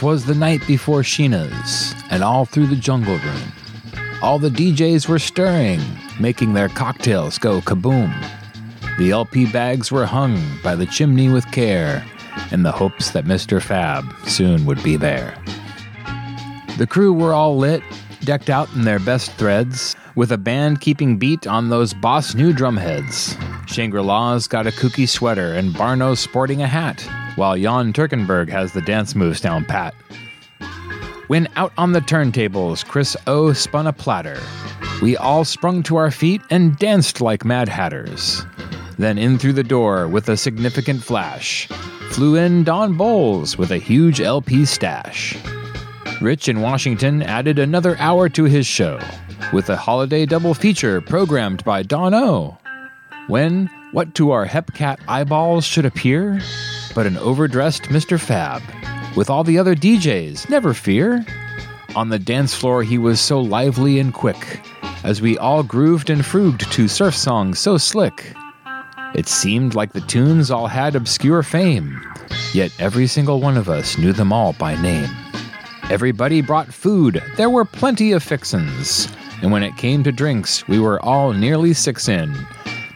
'twas the night before Sheena's, and all through the jungle room, all the DJs were stirring, making their cocktails go kaboom. The LP bags were hung by the chimney with care, in the hopes that Mr. Fab soon would be there. The crew were all lit, decked out in their best threads, with a band keeping beat on those boss new drumheads. Shangri La's got a kooky sweater, and Barno's sporting a hat, while Jan Turkenberg has the dance moves down pat. When out on the turntables, Chris O spun a platter. We all sprung to our feet and danced like mad hatters. Then in through the door with a significant flash flew in Don Bowles with a huge LP stash. Rich in Washington added another hour to his show with a holiday double feature programmed by Don O. When what to our hepcat eyeballs should appear but an overdressed Mr. Fab with all the other DJs, never fear. On the dance floor, he was so lively and quick as we all grooved and frugged to surf songs so slick. It seemed like the tunes all had obscure fame, yet every single one of us knew them all by name. Everybody brought food, there were plenty of fixins, and when it came to drinks, we were all nearly six in.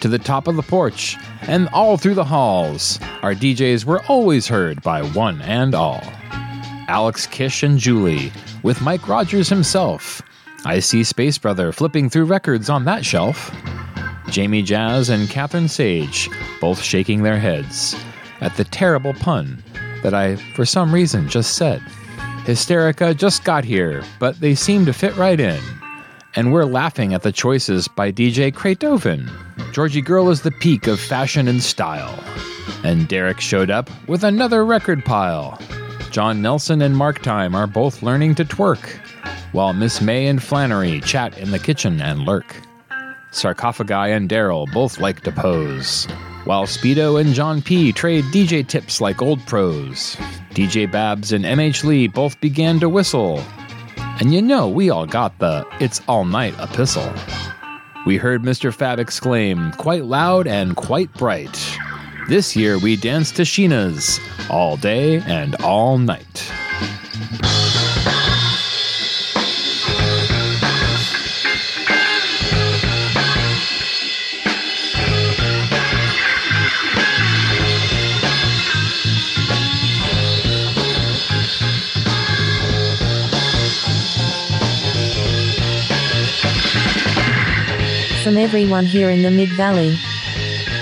To the top of the porch, and all through the halls, our DJs were always heard by one and all. Alex Kish and Julie, with Mike Rogers himself. I see Space Brother flipping through records on that shelf. Jamie Jazz and Catherine Sage, both shaking their heads at the terrible pun that I, for some reason, just said. Hysterica just got here, but they seem to fit right in. And we're laughing at the choices by DJ Kratoven. Georgie Girl is the peak of fashion and style. And Derek showed up with another record pile. John Nelson and Mark Time are both learning to twerk, while Miss May and Flannery chat in the kitchen and lurk. Sarcophagi and Daryl both like to pose, while Speedo and John P trade DJ tips like old pros. DJ Babs and MH Lee both began to whistle. And you know, we all got the It's All Night epistle. We heard Mr. Fab exclaim, quite loud and quite bright. This year we danced to Sheena's all day and all night. From everyone here in the Mid Valley,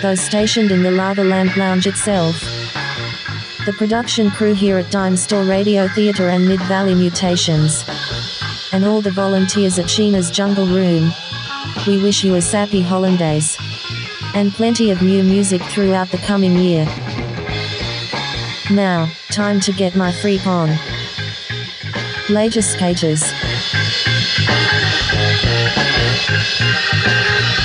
those stationed in the Lava Lamp Lounge itself, the production crew here at Dime Store Radio Theatre and Mid Valley Mutations, and all the volunteers at Sheena's Jungle Room, we wish you a sappy hollandaise and plenty of new music throughout the coming year. Now, time to get my freak on. Latest cages. You. Turn right.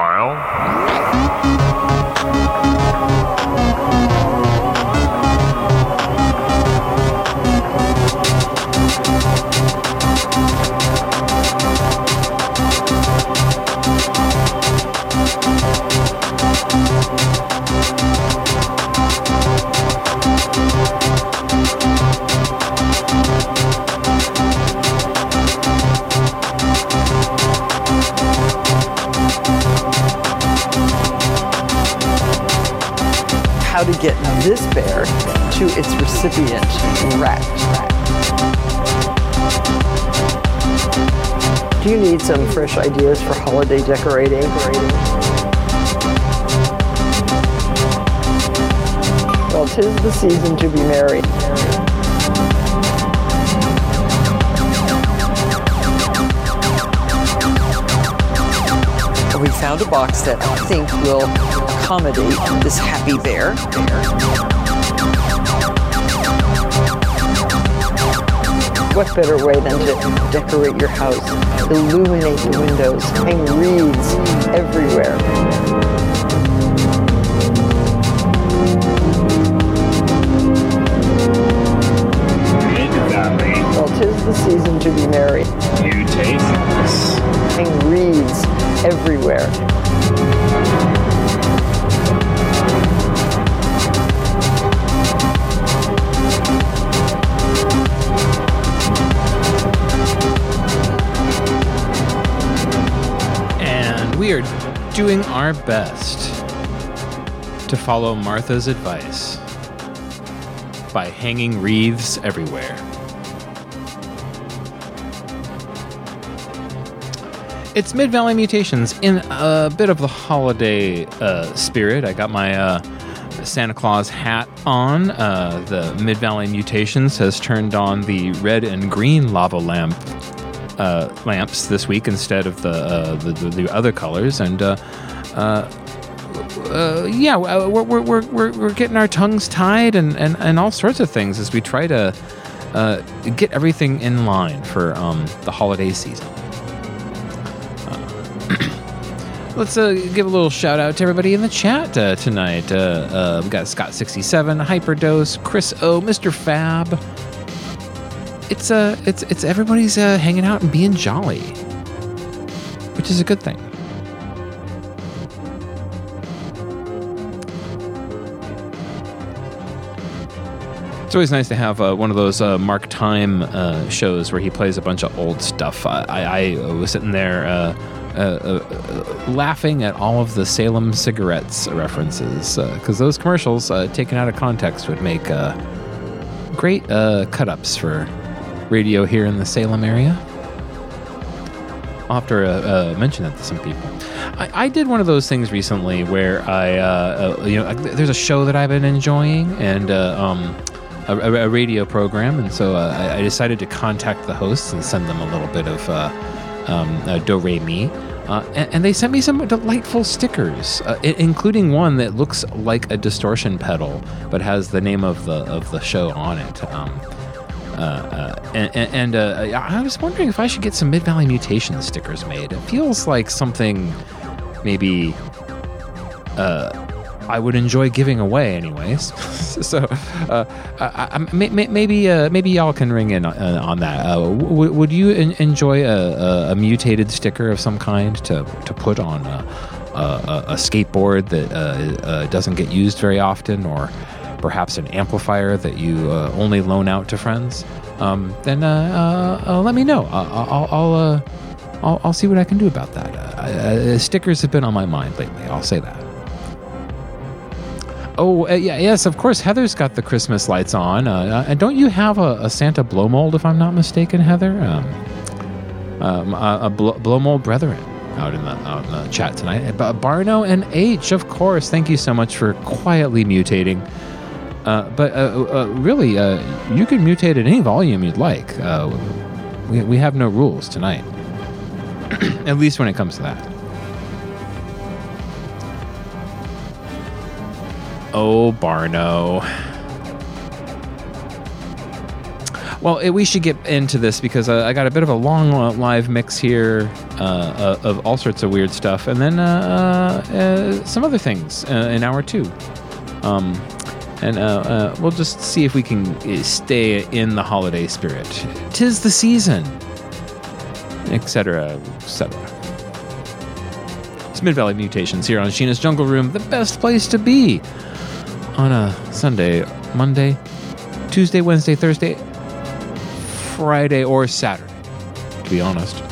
while. Decorating? Well, tis the season to be merry. We found a box that I think will accommodate this happy bear. What better way than to decorate your house, illuminate the windows, hang wreaths everywhere? Mid-Valley Well, tis the season to be merry, Mutations. hang wreaths everywhere. We are doing our best to follow Martha's advice by hanging wreaths everywhere. It's Mid Valley Mutations in a bit of the holiday uh, spirit. I got my uh, Santa Claus hat on. Uh, the Mid Valley Mutations has turned on the red and green lava lamp uh, lamps this week instead of the uh, the, the, the other colors, and uh, uh, uh, yeah, we're, we're, we're, we're, getting our tongues tied and, and, and all sorts of things as we try to get everything in line for um, the holiday season. Let's uh, give a little shout out to everybody in the chat uh, tonight. Uh, uh, we got Scott67, Hyperdose, Chris O, Mr. Fab, it's uh it's it's everybody's uh, hanging out and being jolly, which is a good thing. It's always nice to have uh, one of those uh, Mark Time uh, shows where he plays a bunch of old stuff. I, I, was sitting there uh, uh, uh, laughing at all of the Salem cigarettes references because those commercials, taken out of context, would make great cut ups for radio here in the Salem area. I'll have to uh, uh, mention that to some people. I, I did one of those things recently where I, uh, uh, you know, there's a show that I've been enjoying and um, a, a- radio program, and so I, I decided to contact the hosts and send them a little bit of um, do re mi. Uh, and, and they sent me some delightful stickers, uh, i- including one that looks like a distortion pedal, but has the name of the of the show on it. Um, and and uh, I was wondering if I should get some Mid Valley Mutation stickers made. It feels like something maybe uh, I would enjoy giving away, anyways. so uh, I, I, may- may- maybe uh, maybe y'all can ring in on, on that. Uh, w- would you en- enjoy a, a, mutated sticker of some kind to to put on a, skateboard that uh, uh, doesn't get used very often, or perhaps an amplifier that you uh, only loan out to friends, um, then uh, uh, uh, let me know. I'll I'll, I'll I'll see what I can do about that. Stickers have been on my mind lately. I'll say that. Oh yeah, yes, of course. Heather's got the Christmas lights on. And don't you have a, a Santa blow mold, if I'm not mistaken, Heather? Um, um, a, a blow, blow mold brethren out in the out in the chat tonight. Uh, Barno and H, of course. Thank you so much for quietly mutating. Uh, but uh, uh, really, uh, you can mutate at any volume you'd like. Uh, we, we have no rules tonight, at least when it comes to that. Oh, Barno. Well, eh, we should get into this because uh, I got a bit of a long uh, live mix here uh, uh, of all sorts of weird stuff, and then uh, uh, uh, some other things uh, in hour two. Um, and uh, uh, we'll just see if we can uh, stay in the holiday spirit. Tis the season, etc., etc. It's Mid Valley Mutations here on Sheena's Jungle Room, the best place to be on a Sunday, Monday, Tuesday, Wednesday, Thursday, Friday, or Saturday, to be honest.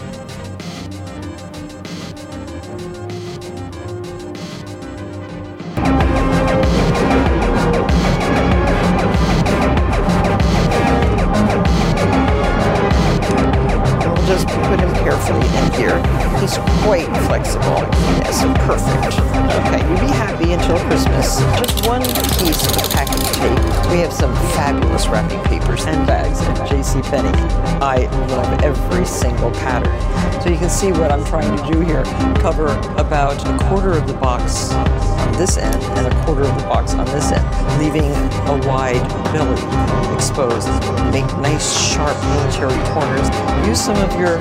See what I'm trying to do here. Cover about a quarter of the box on this end and a quarter of the box on this end, leaving a wide belly exposed. Make nice sharp military corners. Use some of your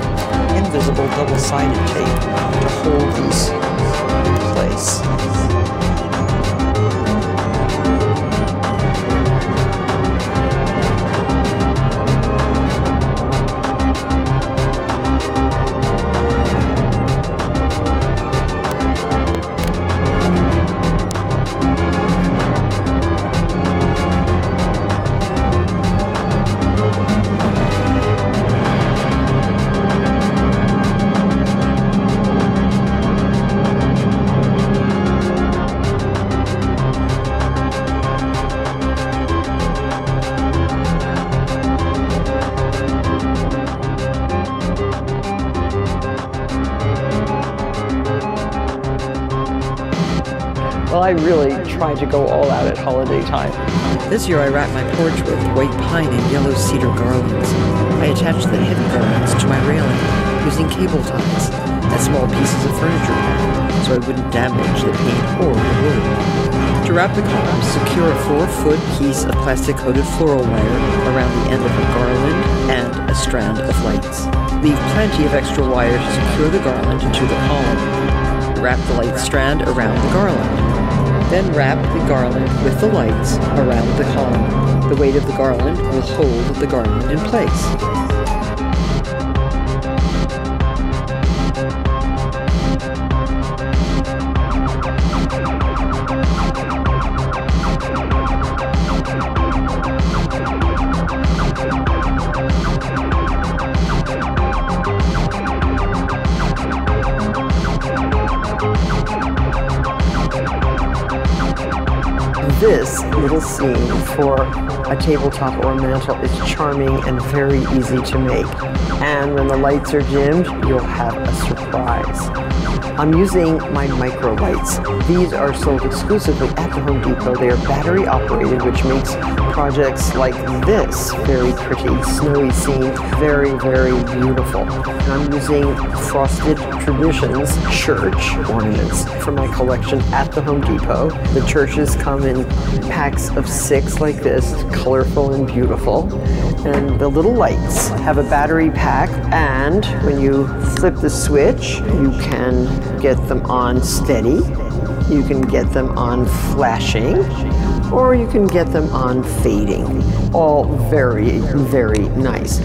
invisible double-sided tape to hold these in place. I really try to go all out at holiday time. This year I wrapped my porch with white pine and yellow cedar garlands. I attached the heavy garlands to my railing using cable ties and small pieces of furniture so I wouldn't damage the paint or the wood. To wrap the columns, secure a four-foot piece of plastic-coated floral wire around the end of a garland and a strand of lights. Leave plenty of extra wire to secure the garland into the column. Wrap the light strand around the garland. Then wrap the garland with the lights around the column. The weight of the garland will hold the garland in place. For a tabletop or a mantle is charming and very easy to make. And when the lights are dimmed, you'll have a surprise. I'm using my micro lights. These are sold exclusively at the Home Depot. They are battery operated, which makes projects like this very pretty, snowy scene very, very beautiful. And I'm using Frosted Traditions church ornaments for my collection at the Home Depot. The churches come in packs of six like this, colorful and beautiful. And the little lights have a battery pack, and when you flip the switch, you can get them on steady, you can get them on flashing, or you can get them on fading. All very, very nice.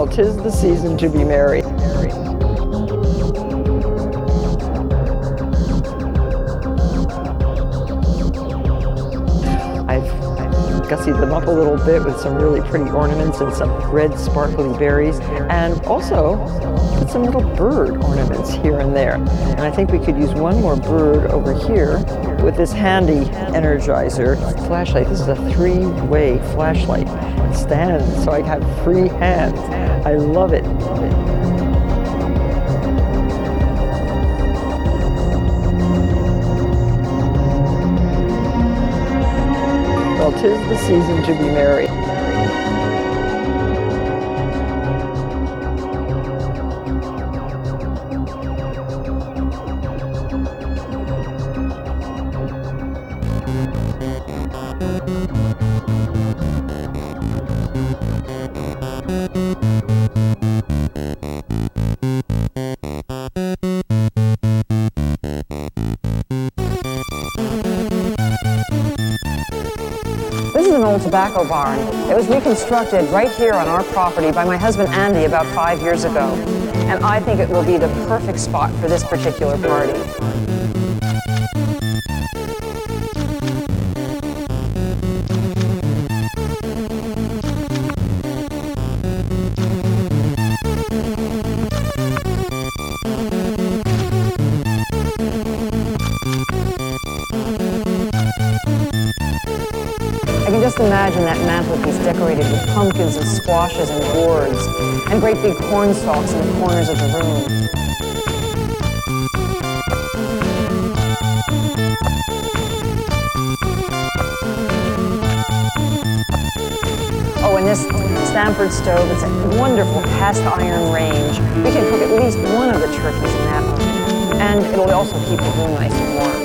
Well, tis the season to be merry. I've gussied them up a little bit with some really pretty ornaments and some red sparkly berries, and also put some little bird ornaments here and there. And I think we could use one more bird over here with this handy energizer flashlight. This is a three-way flashlight stand, so I have free hands. I love it. Well, tis the season to be merry. Tobacco barn. It was reconstructed right here on our property by my husband Andy about five years ago. And I think it will be the perfect spot for this particular party. Pumpkins and squashes and gourds, and great big corn stalks in the corners of the room. Oh, and this Stanford stove, it's a wonderful cast iron range. We can cook at least one of the turkeys in that one. And it'll also keep the room nice and warm.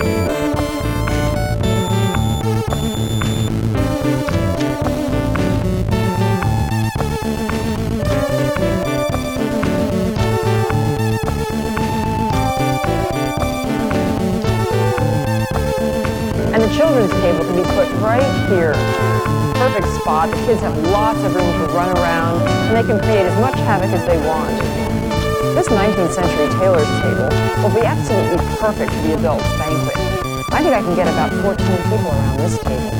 Children's table can be put right here. Perfect spot. The kids have lots of room to run around, and they can create as much havoc as they want. This 19th century tailor's table will be absolutely perfect for the adults' banquet. I think I can get about 14 people around this table.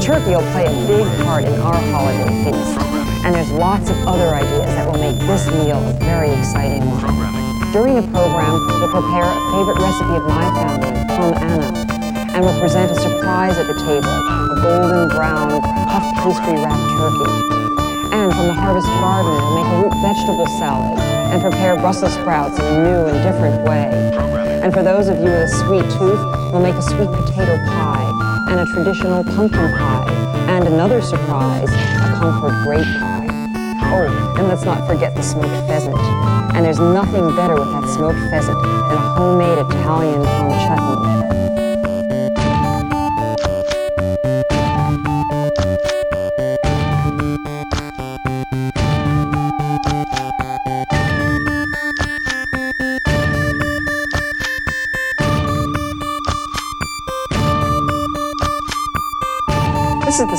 Turkey will play a big part in our holiday feast. And there's lots of other ideas that will make this meal a very exciting one. During the program, we'll prepare a favorite recipe of my family, from Anna, and we'll present a surprise at the table, a golden brown puff pastry wrapped turkey. And from the harvest garden, we'll make a root vegetable salad and prepare Brussels sprouts in a new and different way. And for those of you with a sweet tooth, we'll make a sweet potato pie and a traditional pumpkin pie and another surprise, a Concord grape pie. Oh, and let's not forget the smoked pheasant. And there's nothing better with that smoked pheasant than a homemade Italian plum chutney.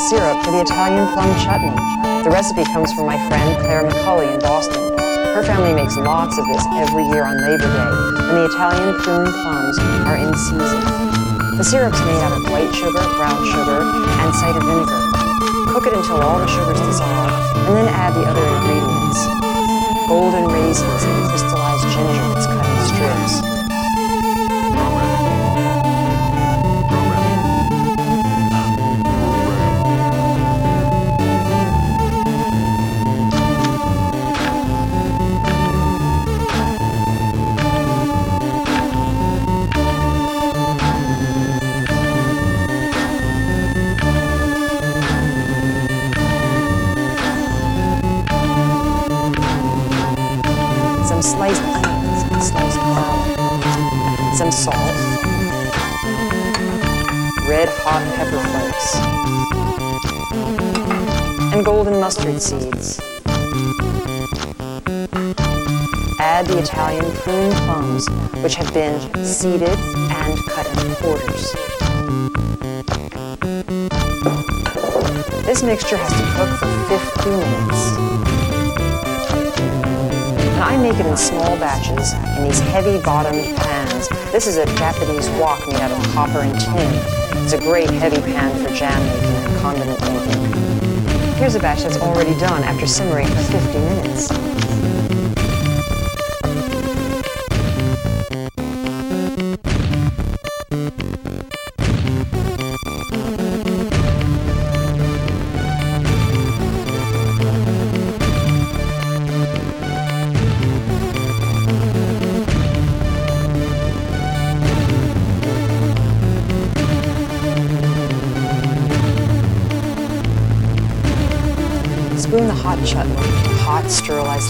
Syrup for the Italian plum chutney. The recipe comes from my friend Claire McCulley in Boston. Her family makes lots of this every year on Labor Day when the Italian prune plums are in season. The syrup's made out of white sugar, brown sugar, and cider vinegar. Cook it until all the sugars dissolve, and then add the other ingredients. Golden raisins and crystallized ginger mustard seeds. Add the Italian prune plums, which have been seeded and cut into quarters. This mixture has to cook for 50 minutes. And I make it in small batches in these heavy bottomed pans. This is a Japanese wok made out of copper and tin. It's a great heavy pan for jam making and condiment making. Here's a batch that's already done after simmering for 50 minutes.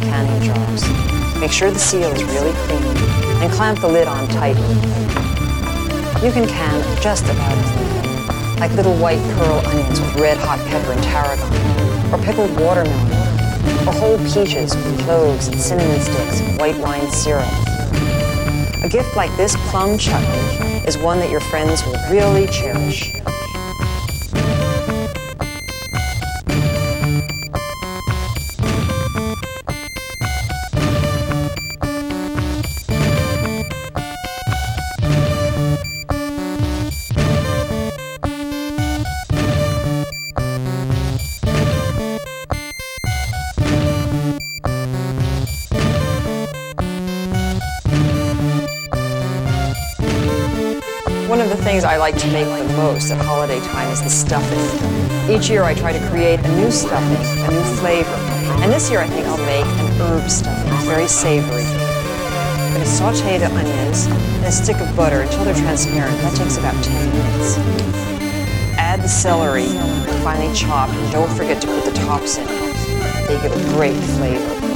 Canning jars. Make sure the seal is really clean and clamp the lid on tightly. You can can just about anything, like little white pearl onions with red hot pepper and tarragon, or pickled watermelon, or whole peaches with cloves and cinnamon sticks and white wine syrup. A gift like this plum chutney is one that your friends will really cherish. One of the things I like to make the most at holiday time is the stuffing. Each year I try to create a new stuffing, a new flavor. And this year I think I'll make an herb stuffing, very savory. I'm going to saute the onions and a stick of butter until they're transparent. That takes about 10 minutes. Add the celery, finely chopped, and don't forget to put the tops in. They give a great flavor.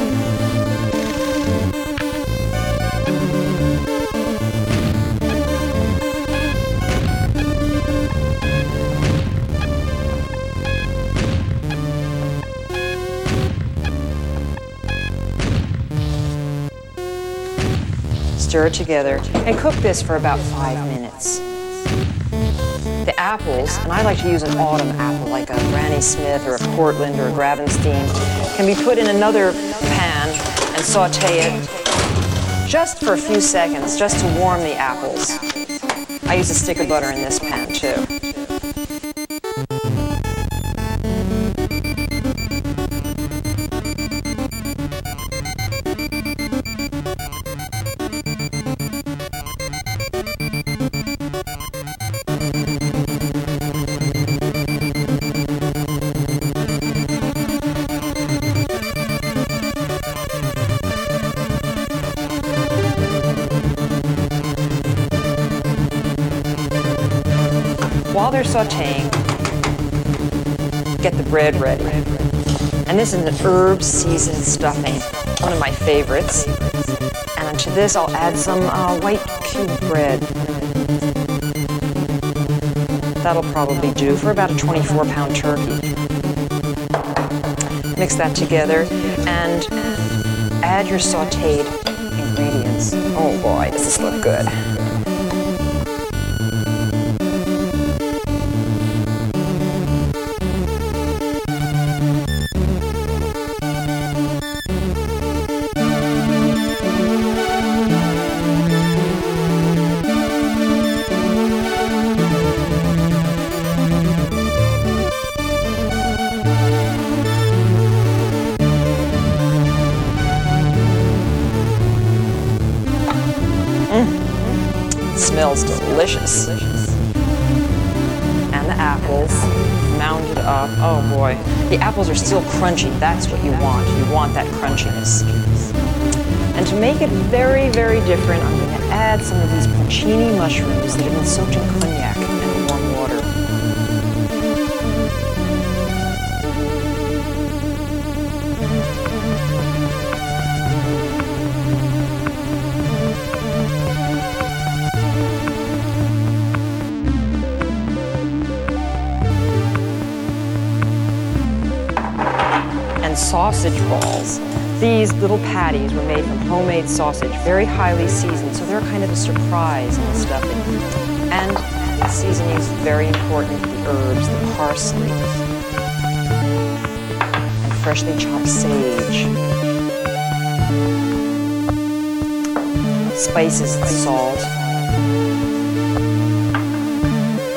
Stir it together and cook this for about five minutes. The apples, and I like to use an autumn apple like a Granny Smith or a Cortland or a Gravenstein, can be put in another pan and saute it just for a few seconds, just to warm the apples. I use a stick of butter in this pan too. Sauteing, get the bread ready. And this is an herb seasoned stuffing, one of my favorites. And to this, I'll add some uh, white cube bread. That'll probably do for about a 24 pound turkey. Mix that together and add your sauteed ingredients. Oh boy, does this look good. Were made from homemade sausage, very highly seasoned, so they're kind of a surprise in the stuffing. And the seasoning is very important, the herbs, the parsley, and freshly chopped sage. Spices, salt,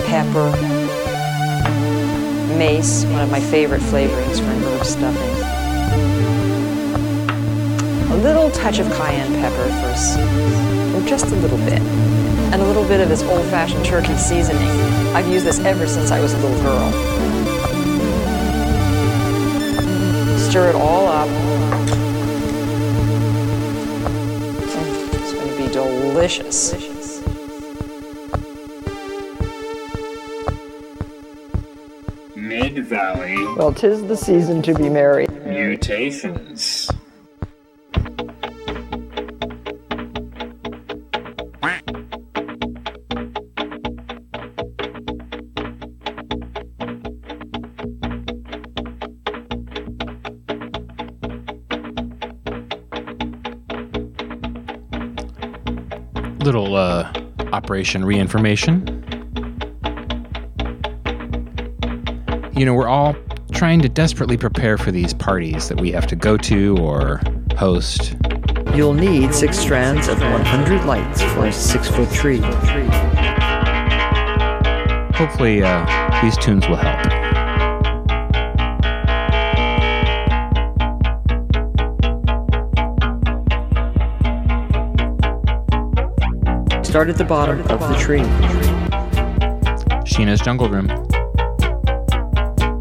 pepper, mace, one of my favorite flavorings for herb stuffing. A little touch of cayenne pepper for, s- oh, just a little bit. And a little bit of this old-fashioned turkey seasoning. I've used this ever since I was a little girl. Stir it all up. It's going to be delicious. Mid Valley Well, tis the season to be merry. Mutations. Operation Reinformation. You know, we're all trying to desperately prepare for these parties that we have to go to or host. You'll need six strands of 100 lights for a six foot tree. Hopefully, uh, these tunes will help. Start at the bottom of the tree. Sheena's Jungle Room.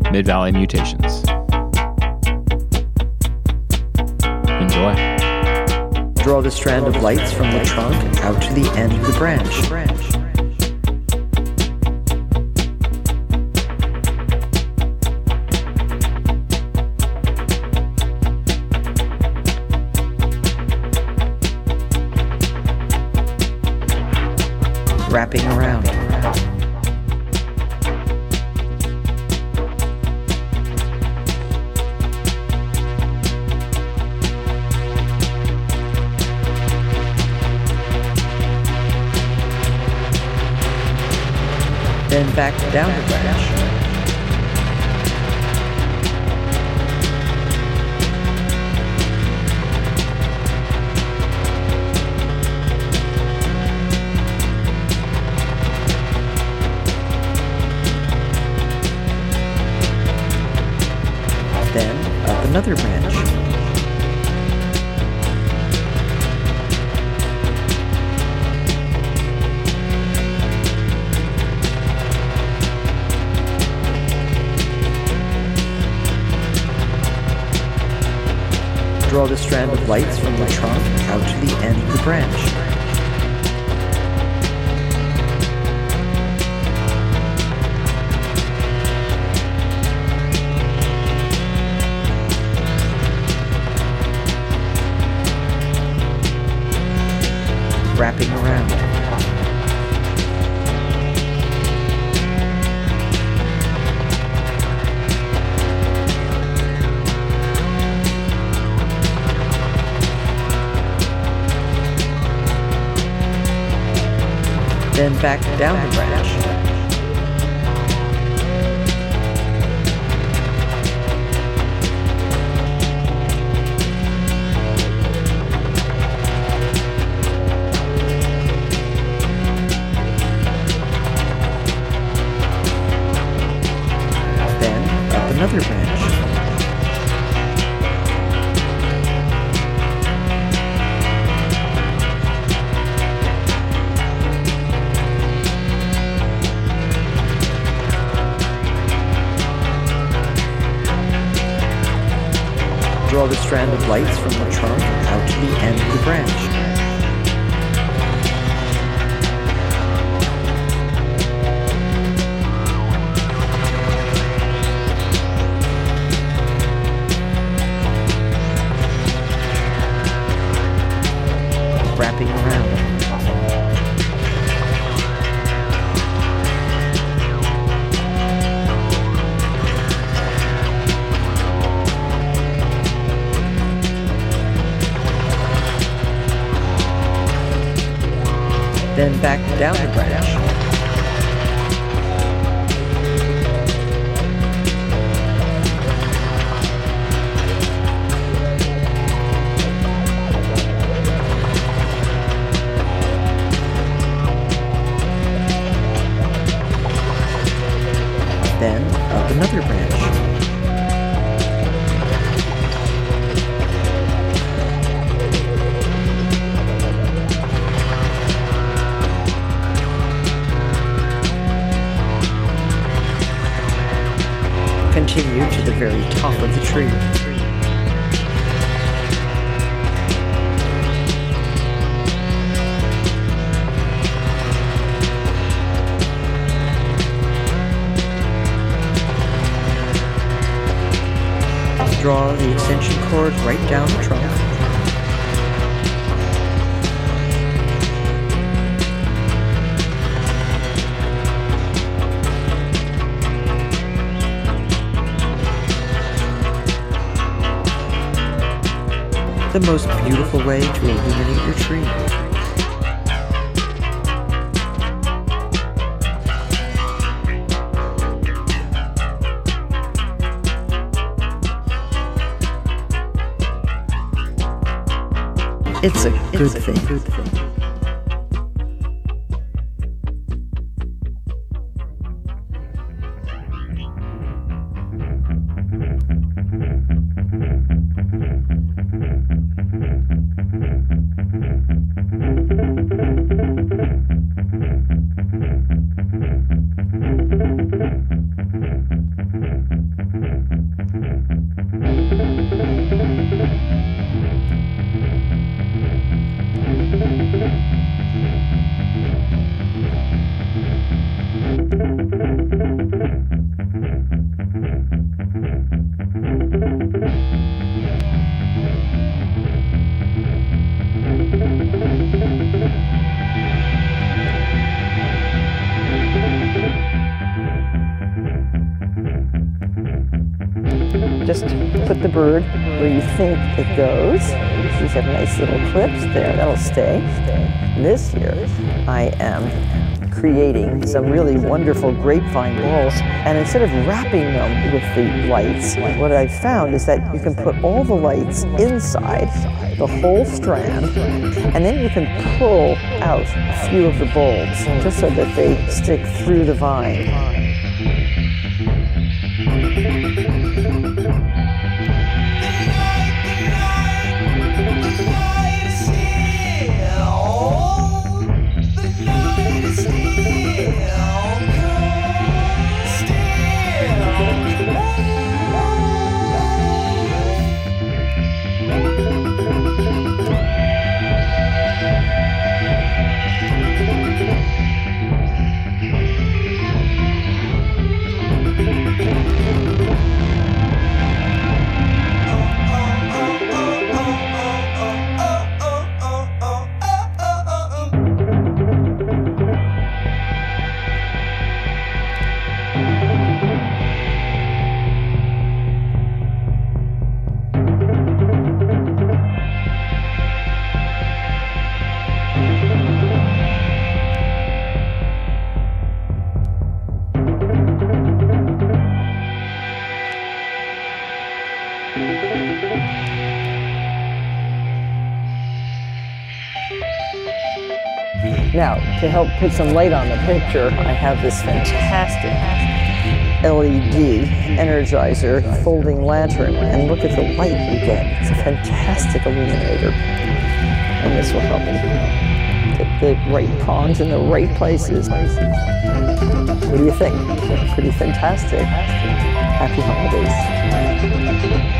Mid Valley Mutations. Enjoy. Draw the strand of lights from the trunk out to the end of the branch. Back down it goes. These have nice little clips there, that'll stay. This year, I am creating some really wonderful grapevine balls, and instead of wrapping them with the lights, what I've found is that you can put all the lights inside the whole strand, and then you can pull out a few of the bulbs just so that they stick through the vine. To help put some light on the picture, I have this fantastic LED energizer folding lantern, and look at the light we get. It's a fantastic illuminator. And this will help me get the right prongs in the right places. What do you think? Pretty fantastic. Happy holidays.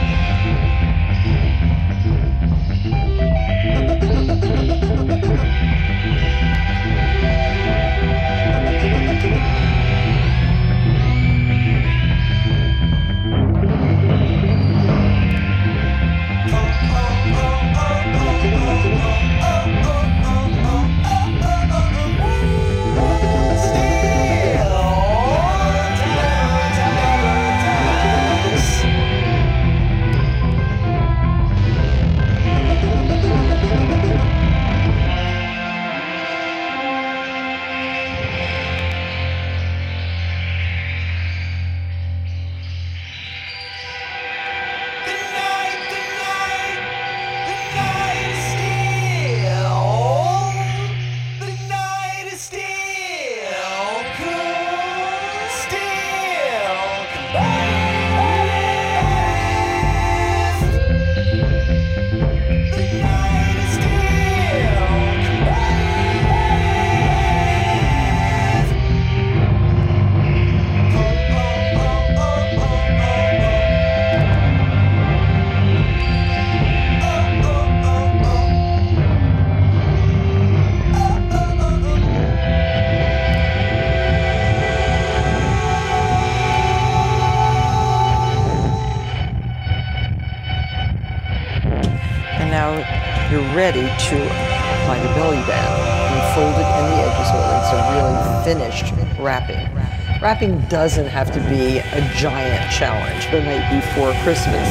Doesn't have to be a giant challenge the night before Christmas.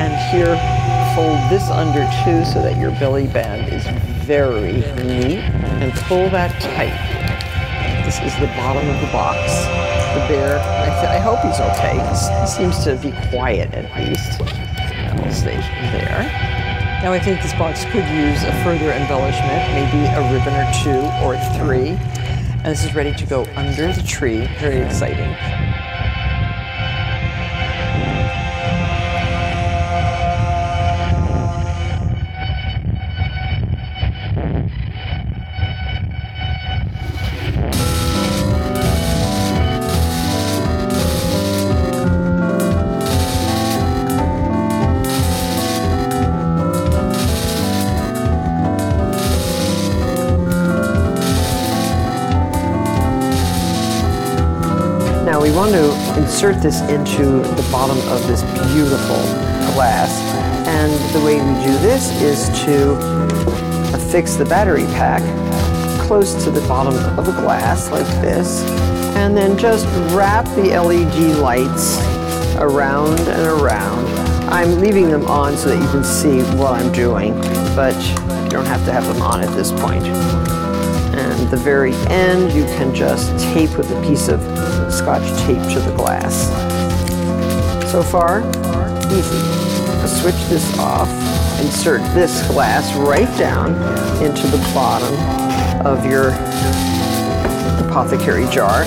And here, fold this under too so that your belly band is very neat and pull that tight. This is the bottom of the box. The bear, I, th- I hope he's okay. He seems to be quiet at least. I'll stay there. Now I think this box could use a further embellishment, maybe a ribbon or two or three. And this is ready to go under the tree. Very exciting. Insert this into the bottom of this beautiful glass. And the way we do this is to affix the battery pack close to the bottom of the glass like this. And then just wrap the LED lights around and around. I'm leaving them on so that you can see what I'm doing, but you don't have to have them on at this point. And the very end, you can just tape with a piece of scotch tape to the glass. So far, easy. Now switch this off, insert this glass right down into the bottom of your apothecary jar,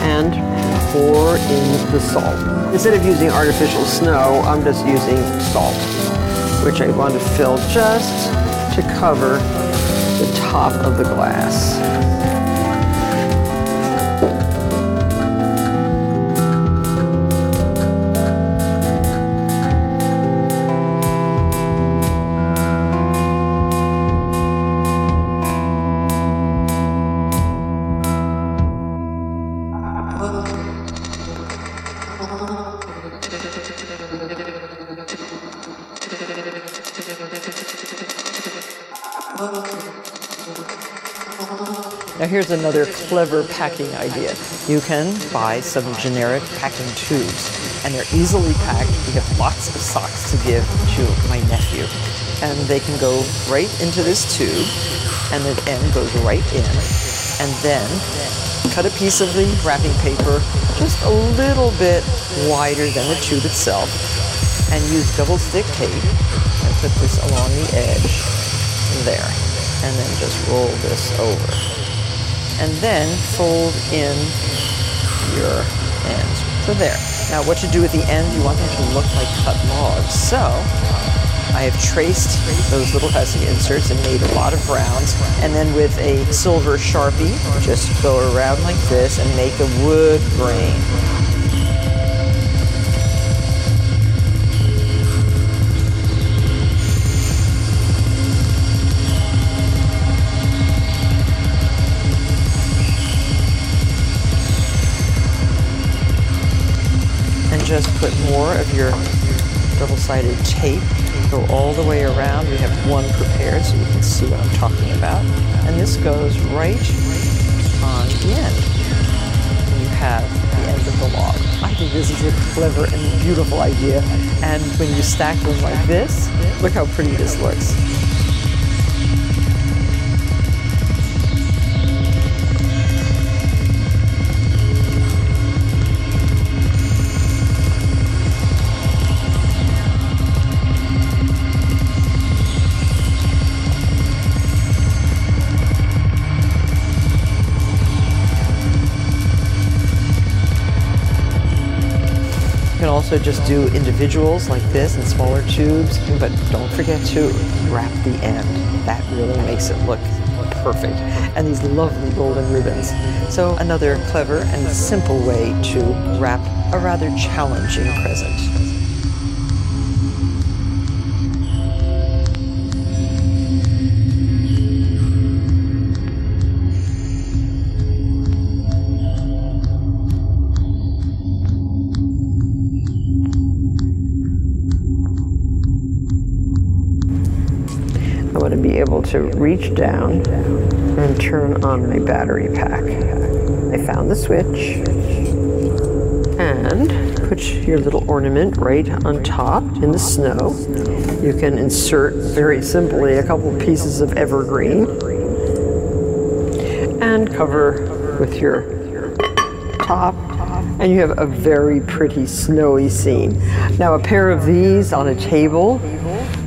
and pour in the salt. Instead of using artificial snow, I'm just using salt, which I want to fill just to cover the top of the glass. Here's another clever packing idea. You can buy some generic packing tubes and they're easily packed. We have lots of socks to give to my nephew. And they can go right into this tube and the end goes right in. And then cut a piece of the wrapping paper just a little bit wider than the tube itself and use double stick tape and put this along the edge there. And then just roll this over and then fold in your ends. So there. Now what you do with the end, you want them to look like cut logs. So I have traced those little hussy inserts and made a lot of rounds. And then with a silver sharpie, just go around like this and make a wood grain. More of your double-sided tape. Go all the way around. We have one prepared so you can see what I'm talking about. And this goes right on the end. And you have the end of the log. I think this is a clever and beautiful idea. And when you stack them like this, look how pretty this looks. Also just do individuals like this in smaller tubes, but don't forget to wrap the end. That really makes it look perfect. And these lovely golden ribbons. So another clever and simple way to wrap a rather challenging present. To reach down and turn on my battery pack. I found the switch and put your little ornament right on top in the snow. You can insert very simply a couple pieces of evergreen and cover with your top and you have a very pretty snowy scene. Now a pair of these on a table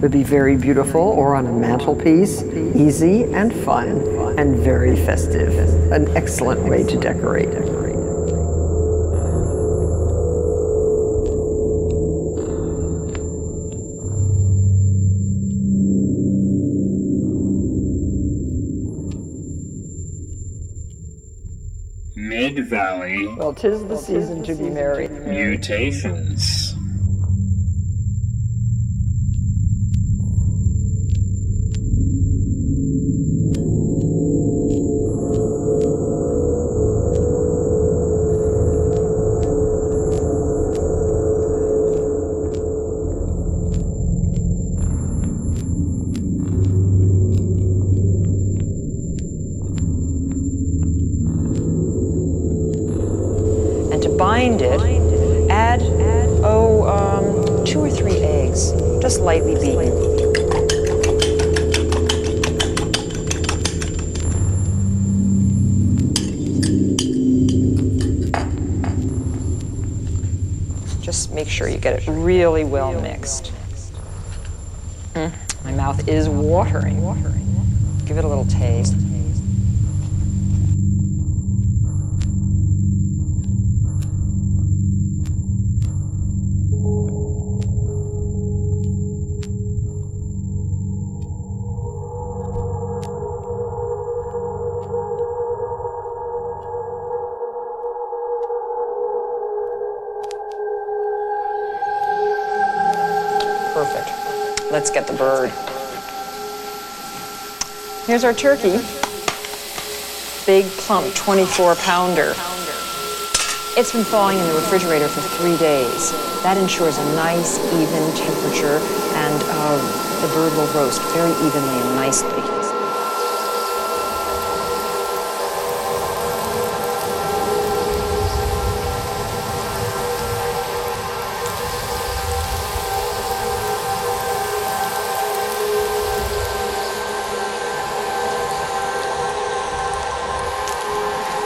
would be very beautiful or on a mantelpiece, easy and fun and very festive. An excellent way to decorate. Mid Valley Well, tis the season to be merry. Mutations. Our turkey. Big, plump 24 pounder. It's been thawing in the refrigerator for three days. That ensures a nice, even temperature, and uh, the bird will roast very evenly and nicely.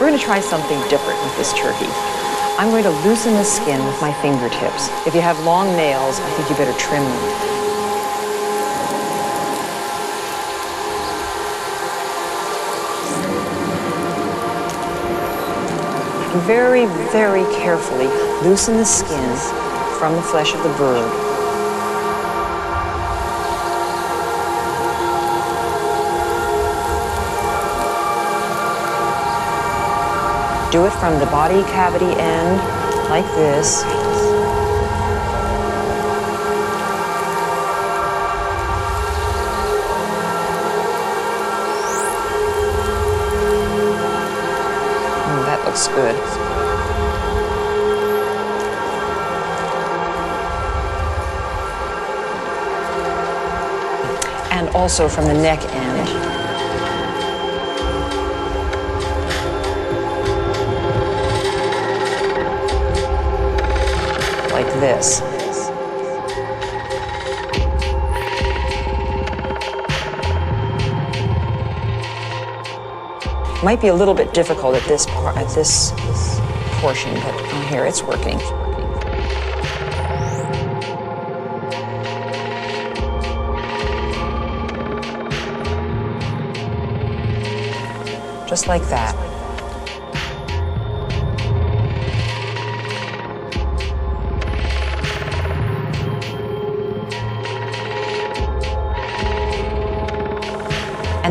We're going to try something different with this turkey. I'm going to loosen the skin with my fingertips. If you have long nails, I think you better trim them. Very, very carefully loosen the skin from the flesh of the bird. From the body cavity end, like this. Mm, that looks good. And also from the neck end. This. Might be a little bit difficult at this part, at this portion, but oh, here it's working. Just like that.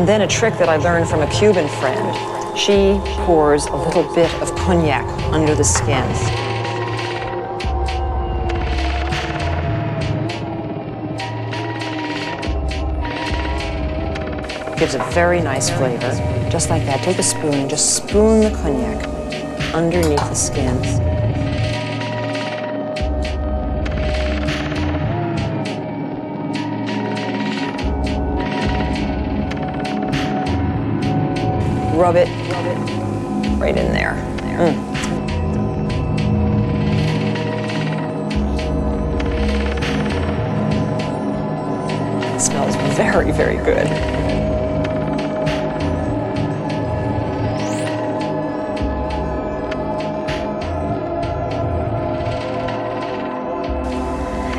And then a trick that I learned from a Cuban friend. She pours a little bit of cognac under the skin. Gives a very nice flavor. Just like that. Take a spoon and just spoon the cognac underneath the skin. Rub it right in there. Mm. It smells very, very good.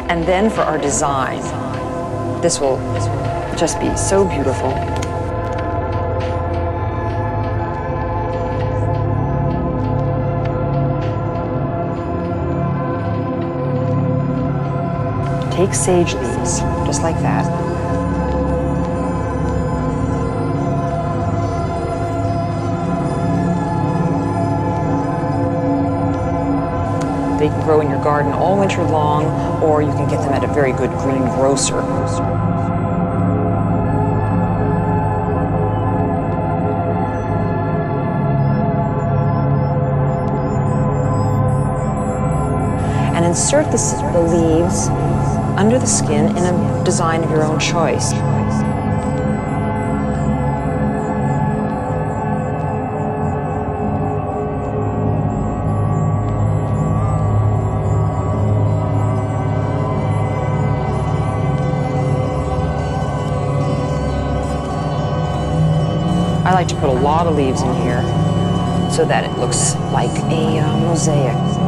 And then for our design, this will just be so beautiful. Take sage leaves, just like that. They can grow in your garden all winter long, or you can get them at a very good green grocer. And insert the, the leaves under the skin in a design of your own choice. I like to put a lot of leaves in here so that it looks like a uh, mosaic.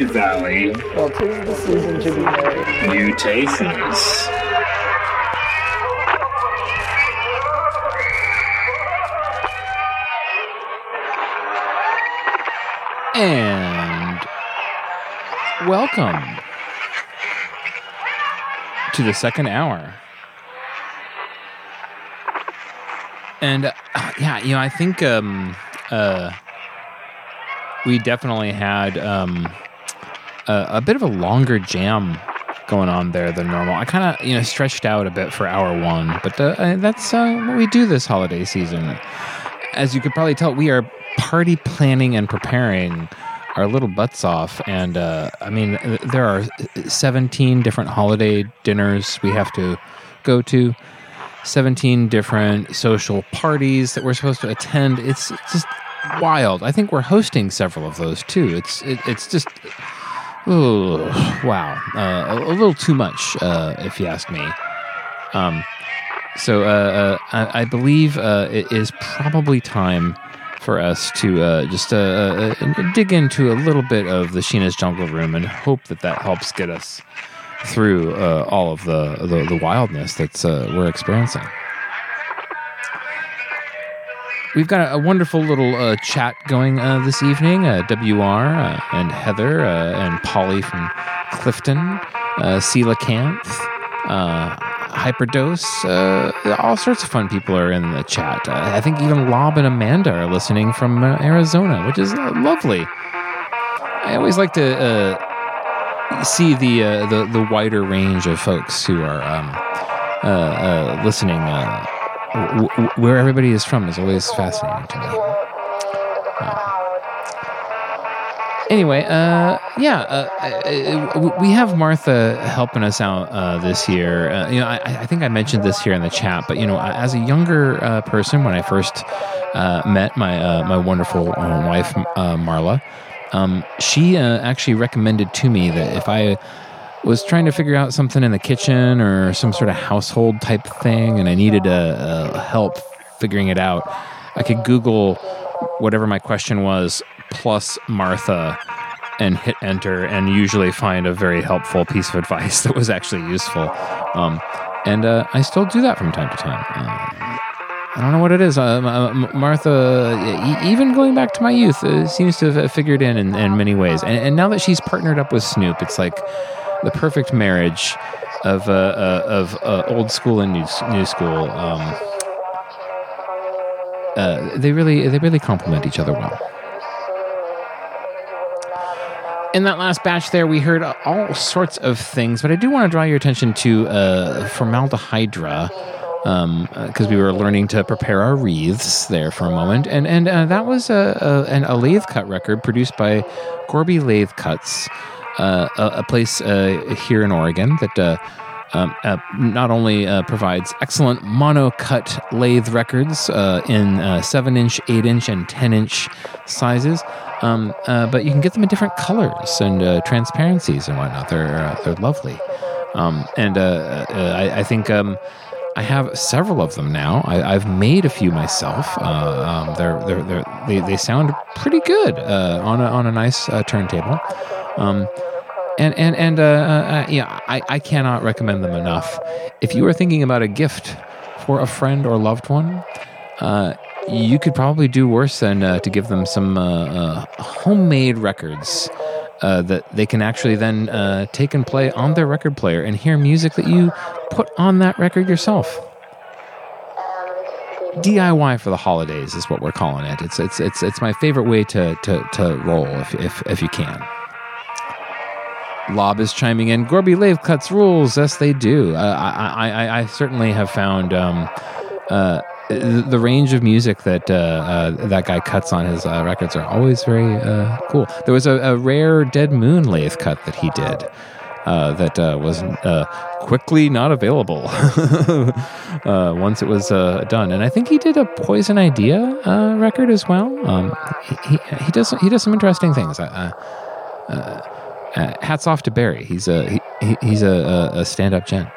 Mid Valley Well, tis the season to be merry. Mutations. And welcome to the second hour. And uh, yeah, you know, I think um, uh, we definitely had um, a, a bit of a longer jam going on there than normal. I kind of, you know, stretched out a bit for hour one, but uh, uh, that's uh, what we do this holiday season. As you could probably tell, we are party planning and preparing our little butts off. And uh, I mean, there are 17 different holiday dinners we have to go to, 17 different social parties that we're supposed to attend. It's just wild. I think we're hosting several of those too. It's it, it's just. Oh wow! Uh, a, a little too much, uh, if you ask me. Um, so uh, uh, I, I believe uh, it is probably time for us to uh, just dig into a little bit of the Sheena's Jungle Room and hope that that helps get us through all of the, the, the wildness that's uh, we're experiencing. We've got a, a wonderful little uh, chat going uh, this evening. Uh, WR uh, and Heather uh, and Polly from Clifton, uh, Coelacanth, uh, Hyperdose, all sorts of fun people are in the chat. I think even Lob and Amanda are listening from Arizona, which is lovely. I always like to see the, the the wider range of folks who are um, listening. Uh, where everybody is from is always fascinating to me. Anyway, uh, yeah, uh, uh, uh, we have Martha helping us out uh, this year. Uh, you know, I, I think I mentioned this here in the chat, but you know, as a younger uh, person, when I first uh, met my uh, my wonderful uh, wife uh, Marla, um, she uh, actually recommended to me that if I was trying to figure out something in the kitchen or some sort of household type thing, and I needed a, a help figuring it out, I could Google whatever my question was plus Martha and hit enter and usually find a very helpful piece of advice that was actually useful. Um, and uh, I still do that from time to time. Uh, I don't know what it is. Uh, Martha, even going back to my youth, uh, seems to have figured in in, in many ways. And, and now that she's partnered up with Snoop, it's like the perfect marriage of uh, uh, of uh, old school and new, new school. Um, uh, they really they really complement each other well. In that last batch, there we heard all sorts of things, but I do want to draw your attention to uh, formaldehydra because we were learning to prepare our wreaths there for a moment, and and uh, that was a, a an- a lathe cut record produced by Gorby Lathe Cuts, uh, a, a place uh, here in Oregon that. Uh, um, uh, not only uh, provides excellent mono cut lathe records uh, in uh, 7 inch, 8 inch, and 10 inch sizes, um, uh, but you can get them in different colors and uh, transparencies and whatnot. They're, uh, they're lovely. Um, and uh, uh, I, I think um, I have several of them now. I, I've made a few myself. Uh, um, they're, they're, they're, they, they sound pretty good uh, on, a, on a nice uh, turntable. Um, and and and uh, uh, yeah, I, I cannot recommend them enough. If you are thinking about a gift for a friend or loved one, uh, you could probably do worse than uh, to give them some uh, uh, homemade records uh, that they can actually then uh, take and play on their record player and hear music that you put on that record yourself. DIY for the holidays is what we're calling it. It's it's it's it's my favorite way to to, to roll if, if if you can. Lob is chiming in. Gorby Lathe cuts rules. Yes, they do. Uh, I, I, I, I certainly have found um, uh, the range of music that uh, uh, that guy cuts on his uh, records are always very uh, cool. There was a, a rare Dead Moon lathe cut that he did. Uh, that uh, was quickly not available once it was done, and I think he did a Poison Idea record as well. Um, he, he, he does he does some interesting things. Hats off to Barry. He's a he, he- he's a, a stand up gent.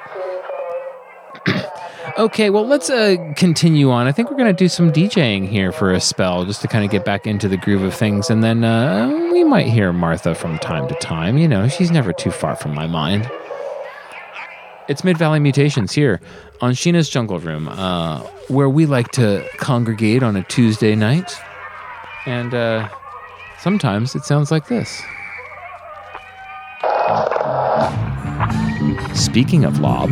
Okay, well, let's uh, continue on. I think we're going to do some DJing here for a spell just to kind of get back into the groove of things. And then uh, we might hear Martha from time to time. You know, she's never too far from my mind. It's Mid Valley Mutations here on Sheena's Jungle Room, uh, where we like to congregate on a Tuesday night. And uh, sometimes it sounds like this. Speaking of lob,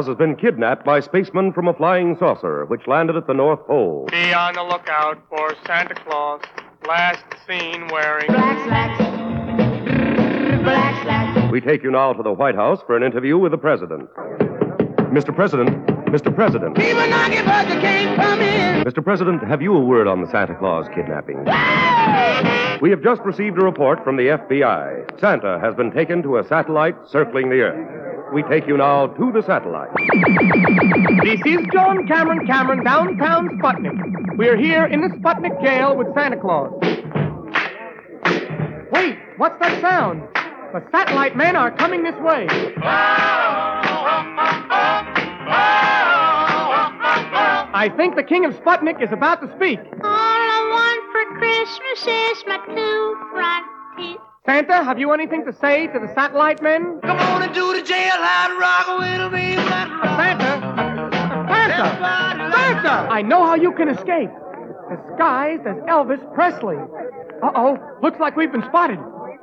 Santa Claus has been kidnapped by spacemen from a flying saucer, which landed at the North Pole. Be on the lookout for Santa Claus. Last seen wearing. Black slacks. Black slacks. We take you now to the White House for an interview with the President. Mr. President, Mr. President. People knocking, but they can't come in. Mr. President, have you a word on the Santa Claus kidnapping? We have just received a report from the FBI. Santa has been taken to a satellite circling the Earth. We take you now to the satellite. This is John Cameron Cameron, downtown Sputnik. We're here in the Sputnik jail with Santa Claus. Wait, what's that sound? The satellite men are coming this way. I think the king of Sputnik is about to speak. All I want for Christmas is my two front teeth. Santa, have you anything to say to the satellite men? Come on and do the jailhouse rock with me. Santa? Santa! Santa! I know how you can escape. Disguised as Elvis Presley. Uh oh, looks like we've been spotted.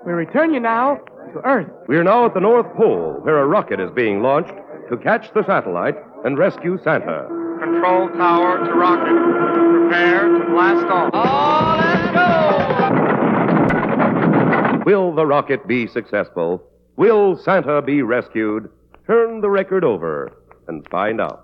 We return you now to Earth. We are now at the North Pole, where a rocket is being launched to catch the satellite and rescue Santa. Control tower to rocket. Prepare to blast off. Let's go. Will the rocket be successful? Will Santa be rescued? Turn the record over and find out.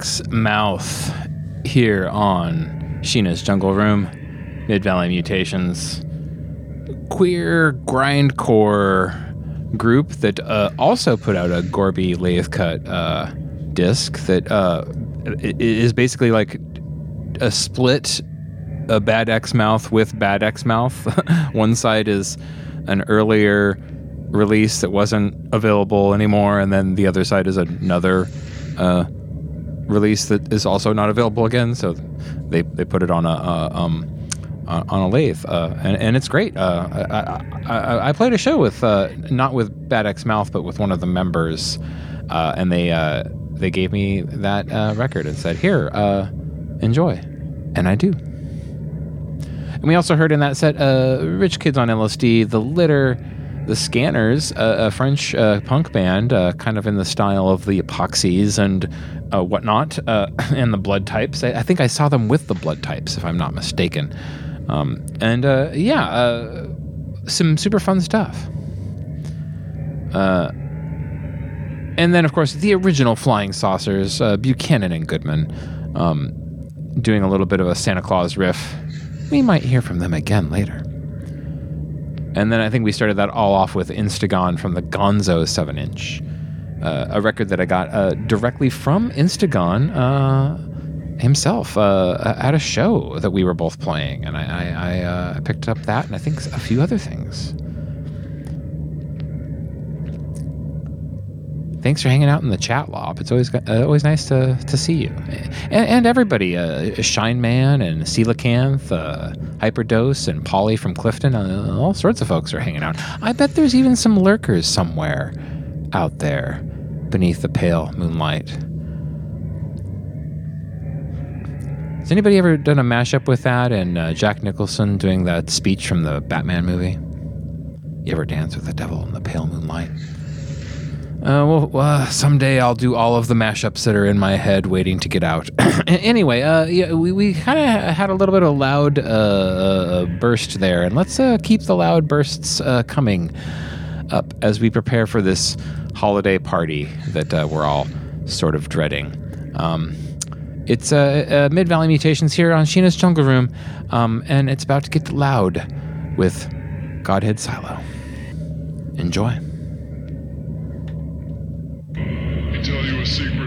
X Mouth here on Sheena's Jungle Room, Mid Valley Mutations. Queer grindcore group that uh, also put out a Gorby lathe cut uh, disc that uh, is basically like a split a bad X mouth with bad X mouth. One side is an earlier release that wasn't available anymore, and then the other side is another uh, release that is also not available again. So they, they put it on a, um on a lathe, uh, and, and it's great. Uh, I, I, I, played a show with uh, not with Bad X Mouth, but with one of the members, uh, and they uh, they gave me that record and said, "Here, enjoy," and I do. And we also heard in that set Rich Kids on LSD, The Litter, The Scanners, uh, a French uh, punk band, uh, kind of in the style of the Epoxies and uh, whatnot, uh, and the Blood Types. I, I think I saw them with the Blood Types, if I'm not mistaken. Um, and uh, yeah, uh, some super fun stuff. And then, of course, the original Flying Saucers, Buchanan and Goodman, um, doing a little bit of a Santa Claus riff. We might hear from them again later. And then I think we started that all off with Instagon from the Gonzo 7 inch, uh, a record that I got uh, directly from Instagon uh, himself uh, at a show that we were both playing. And I, I, I uh, picked up that and I think a few other things. Thanks for hanging out in the chat, Lop. It's always uh, always nice to, to see you, and, and everybody, uh, Shine Man and Coelacanth, uh, Hyperdose and Polly from Clifton, uh, all sorts of folks are hanging out. I bet there's even some lurkers somewhere out there beneath the pale moonlight. Has anybody ever done a mashup with that and uh, Jack Nicholson doing that speech from the Batman movie? You ever dance with the devil in the pale moonlight? Uh, well, uh, someday I'll do all of the mashups that are in my head waiting to get out. anyway, uh, yeah, we, we kind of had a little bit of loud uh, burst there, and let's uh, keep the loud bursts uh, coming up as we prepare for this holiday party that uh, we're all sort of dreading. Um, it's uh, uh, Mid Valley Mutations here on Sheena's Jungle Room, um, and it's about to get loud with Godhead Silo. Enjoy. Tell you a secret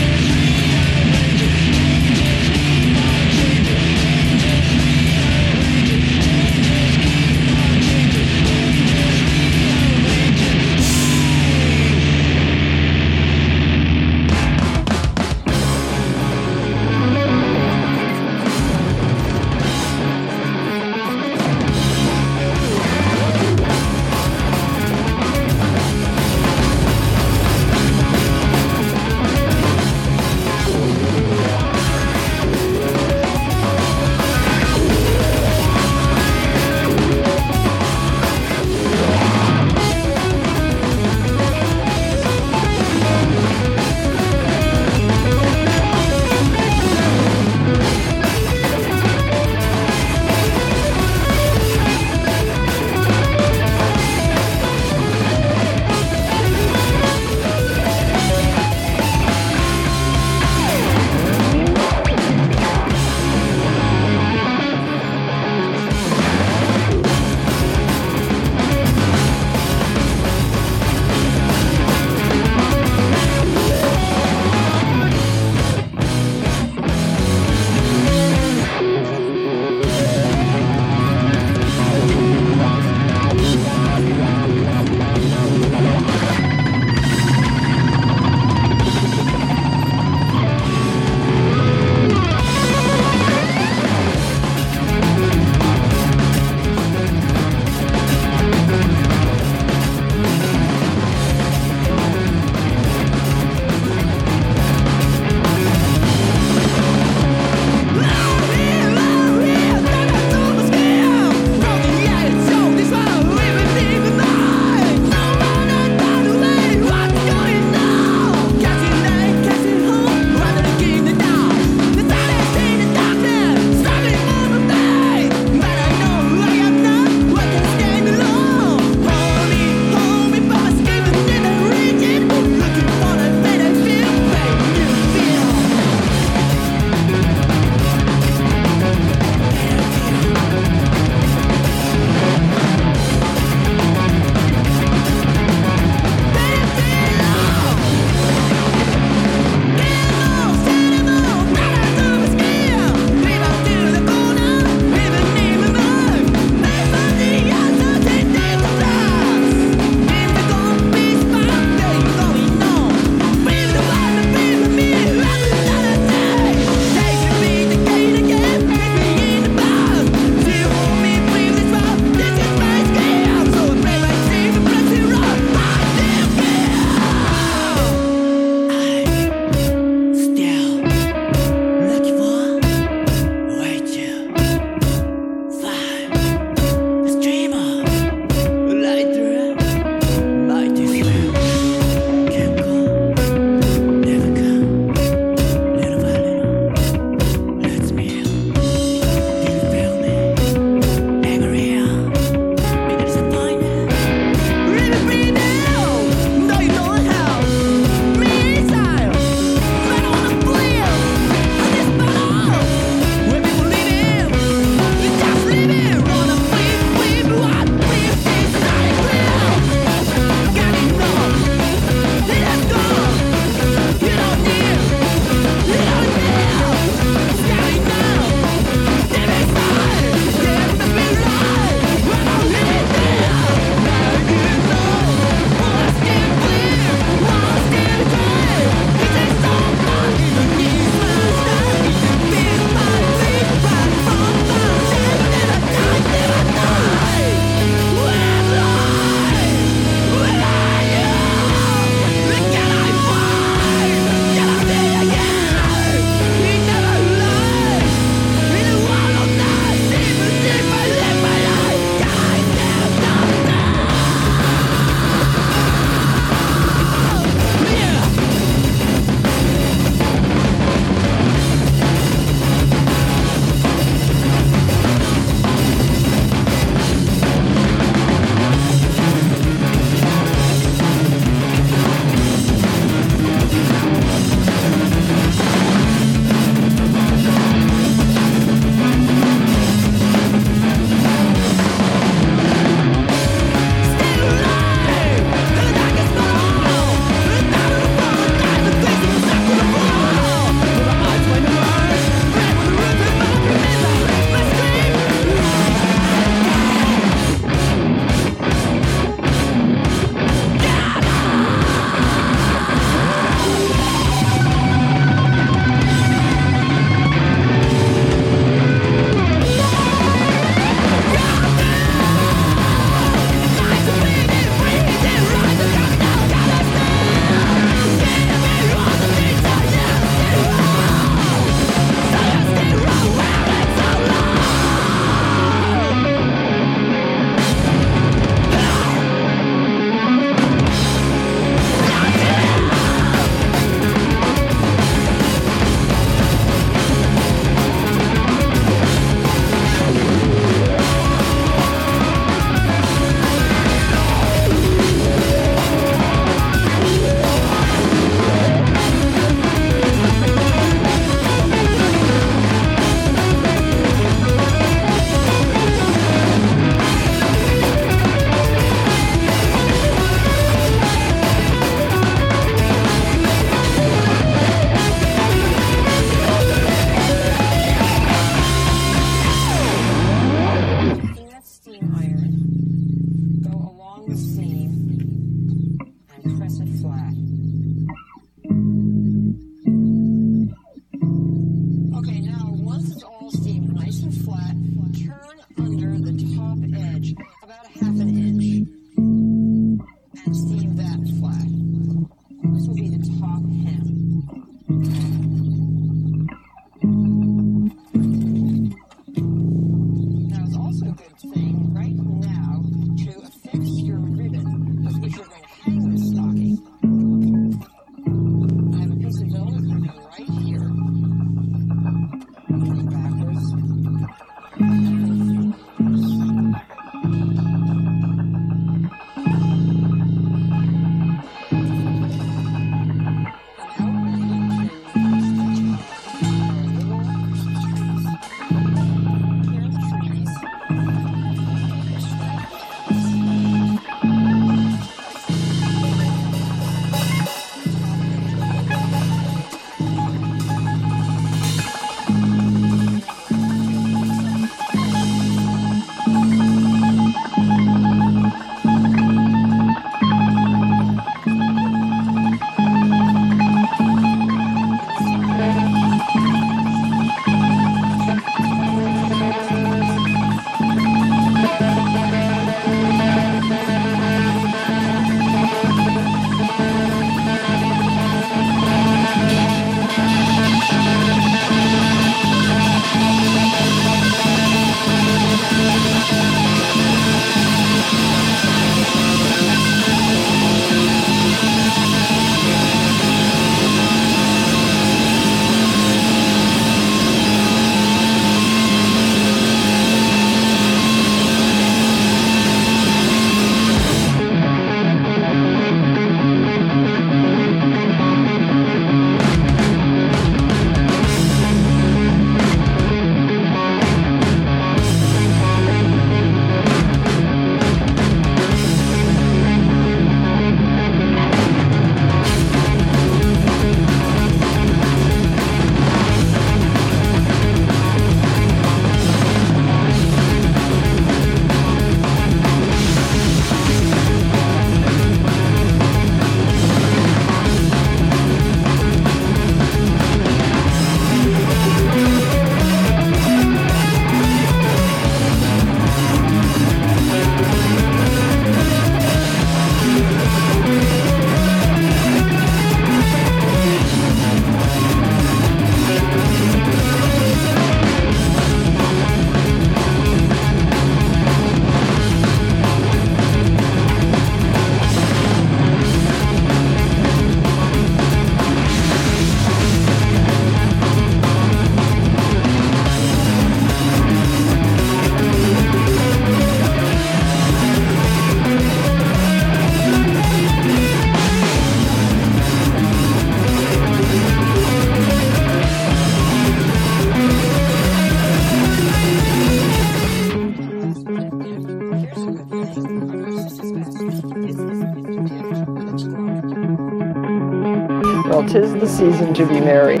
season to be merry.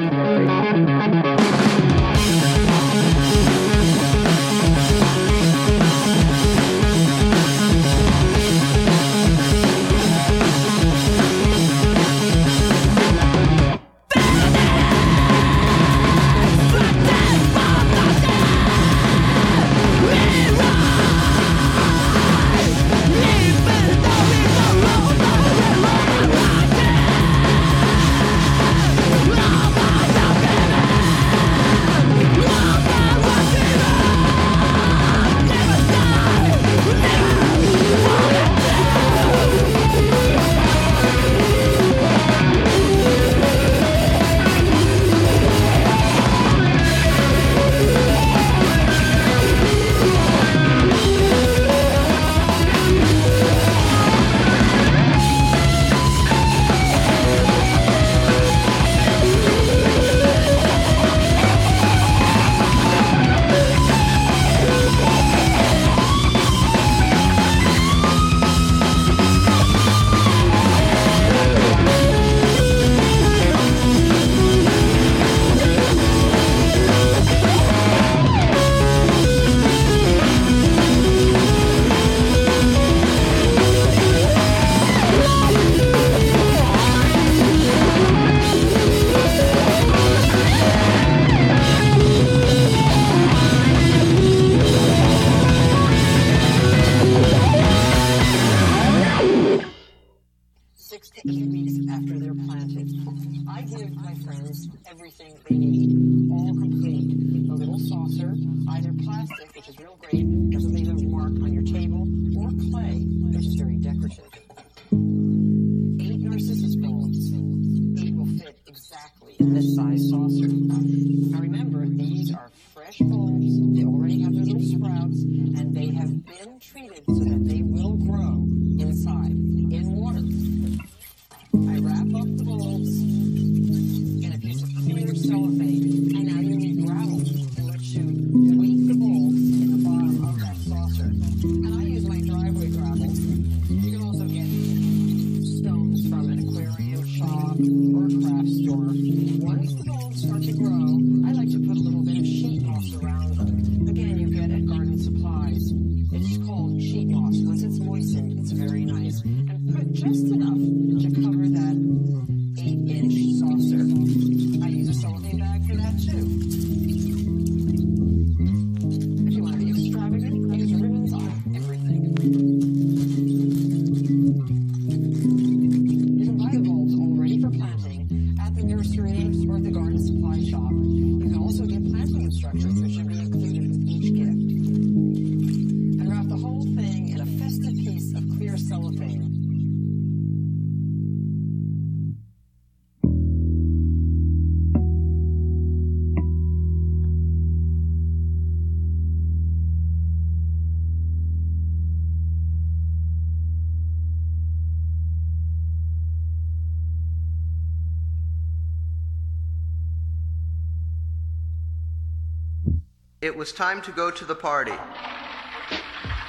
Was time to go to the party.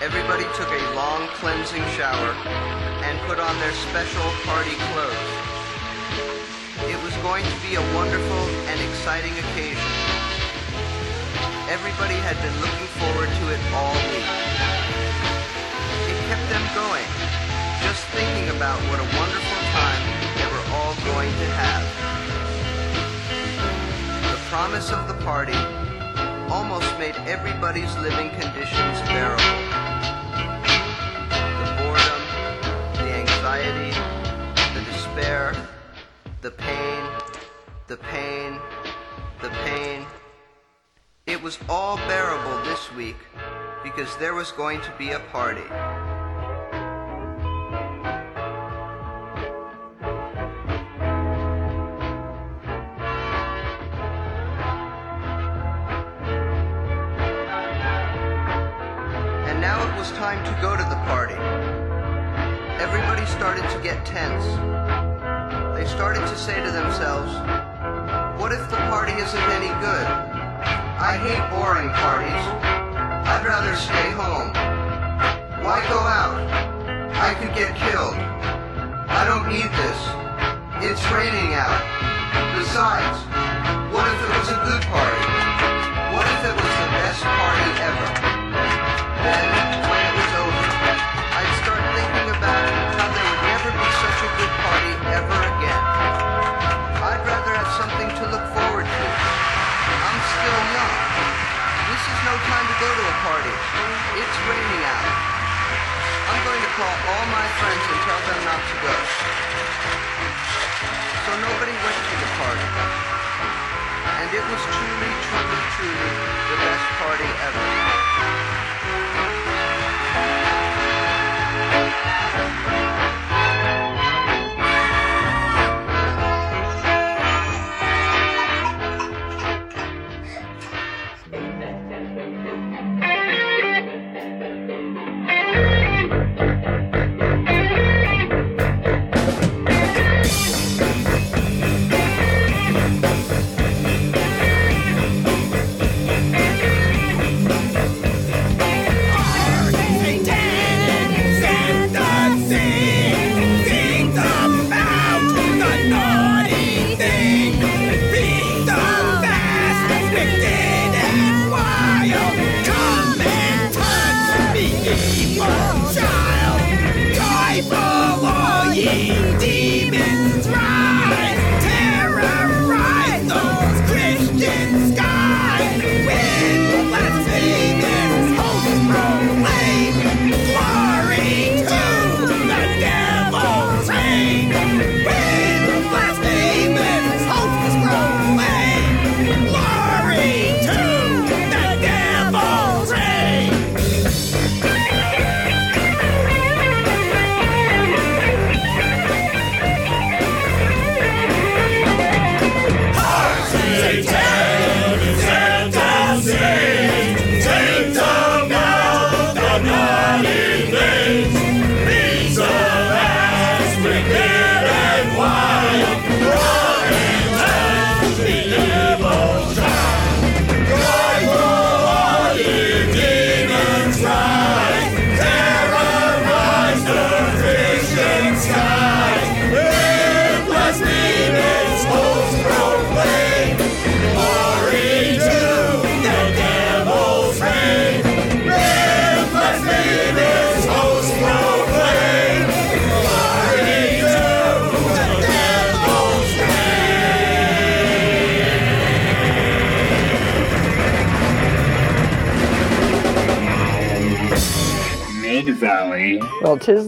Everybody took a long cleansing shower and put on their special party clothes. It was going to be a wonderful and exciting occasion. Everybody had been looking forward to it all week. It kept them going, just thinking about what a wonderful time they were all going to have. The promise of the party almost made everybody's living conditions bearable. The boredom, the anxiety, the despair, the pain, the pain, the pain. It was all bearable this week because there was going to be a party. Was time to go to the party. Everybody started to get tense. They started to say to themselves, what if the party isn't any good? I hate boring parties. I'd rather stay home. Why go out? I could get killed. I don't need this. It's raining out. Besides, what if it was a good party? What if it was the best party ever? Then, go to a party. It's raining out. I'm going to call all my friends and tell them not to go. So nobody went to the party. And it was truly, truly, truly the best party ever.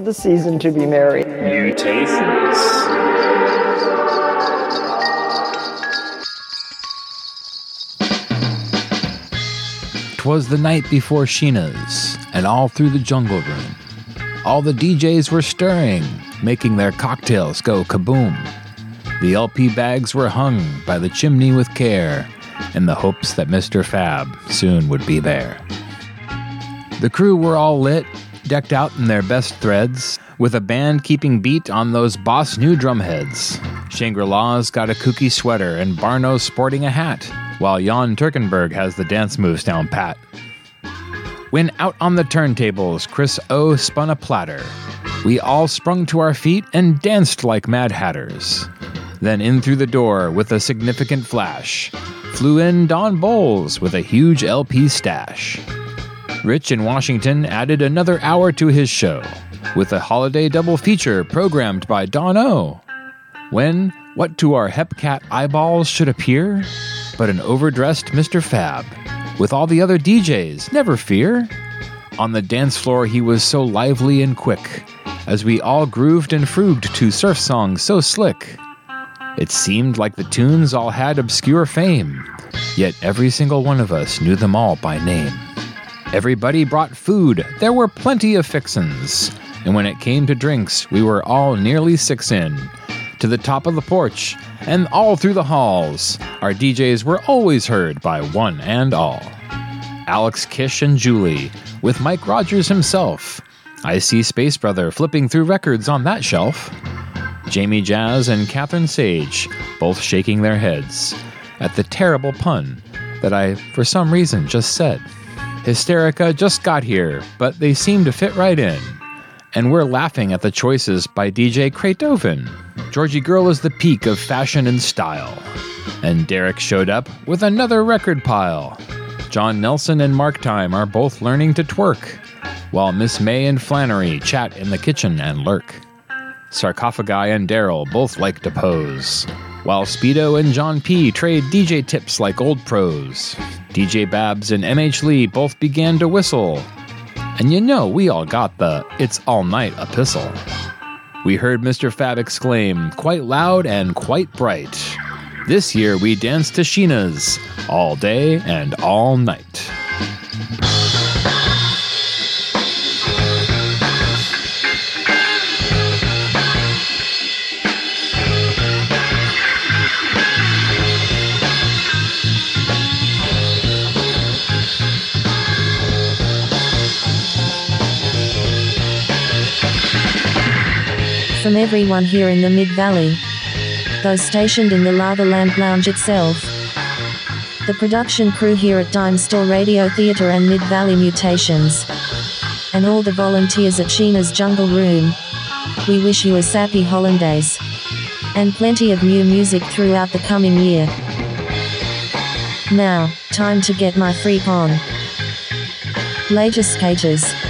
The season to be merry. Mutations. Twas the night before Sheena's, and all through the jungle room, all the DJs were stirring, making their cocktails go kaboom. The LP bags were hung by the chimney with care, in the hopes that Mr. Fab soon would be there. The crew were all lit, decked out in their best threads, with a band keeping beat on those boss new drumheads. Shangri La's got a kooky sweater, and Barno's sporting a hat, while Jan Turkenberg has the dance moves down pat. When out on the turntables, Chris O spun a platter. We all sprung to our feet and danced like mad hatters. Then in through the door with a significant flash flew in Don Bowles with a huge LP stash. Rich in Washington added another hour to his show with a holiday double feature programmed by Don O. When what to our hepcat eyeballs should appear but an overdressed Mr. Fab with all the other DJs, never fear. On the dance floor, he was so lively and quick as we all grooved and frugged to surf songs so slick. It seemed like the tunes all had obscure fame, yet every single one of us knew them all by name. Everybody brought food, there were plenty of fixins, and when it came to drinks, we were all nearly six in. To the top of the porch, and all through the halls, our DJs were always heard by one and all. Alex Kish and Julie, with Mike Rogers himself. I see Space Brother flipping through records on that shelf. Jamie Jazz and Catherine Sage, both shaking their heads at the terrible pun that I, for some reason, just said. Hysterica just got here, but they seem to fit right in. And we're laughing at the choices by DJ Kratoven. Georgie Girl is the peak of fashion and style. And Derek showed up with another record pile. John Nelson and Mark Time are both learning to twerk, while Miss May and Flannery chat in the kitchen and lurk. Sarcophagi and Daryl both like to pose, while Speedo and John P trade DJ tips like old pros. DJ Babs and MH Lee both began to whistle, and you know we all got the It's All Night epistle. We heard Mr. Fab exclaim, quite loud and quite bright. This year we danced to Sheena's all day and all night. From everyone here in the Mid Valley, those stationed in the Lava Lamp Lounge itself, the production crew here at Dime Store Radio Theatre and Mid Valley Mutations, and all the volunteers at Sheena's Jungle Room, we wish you a sappy hollandaise and plenty of new music throughout the coming year. Now, time to get my freak on. Later skaters.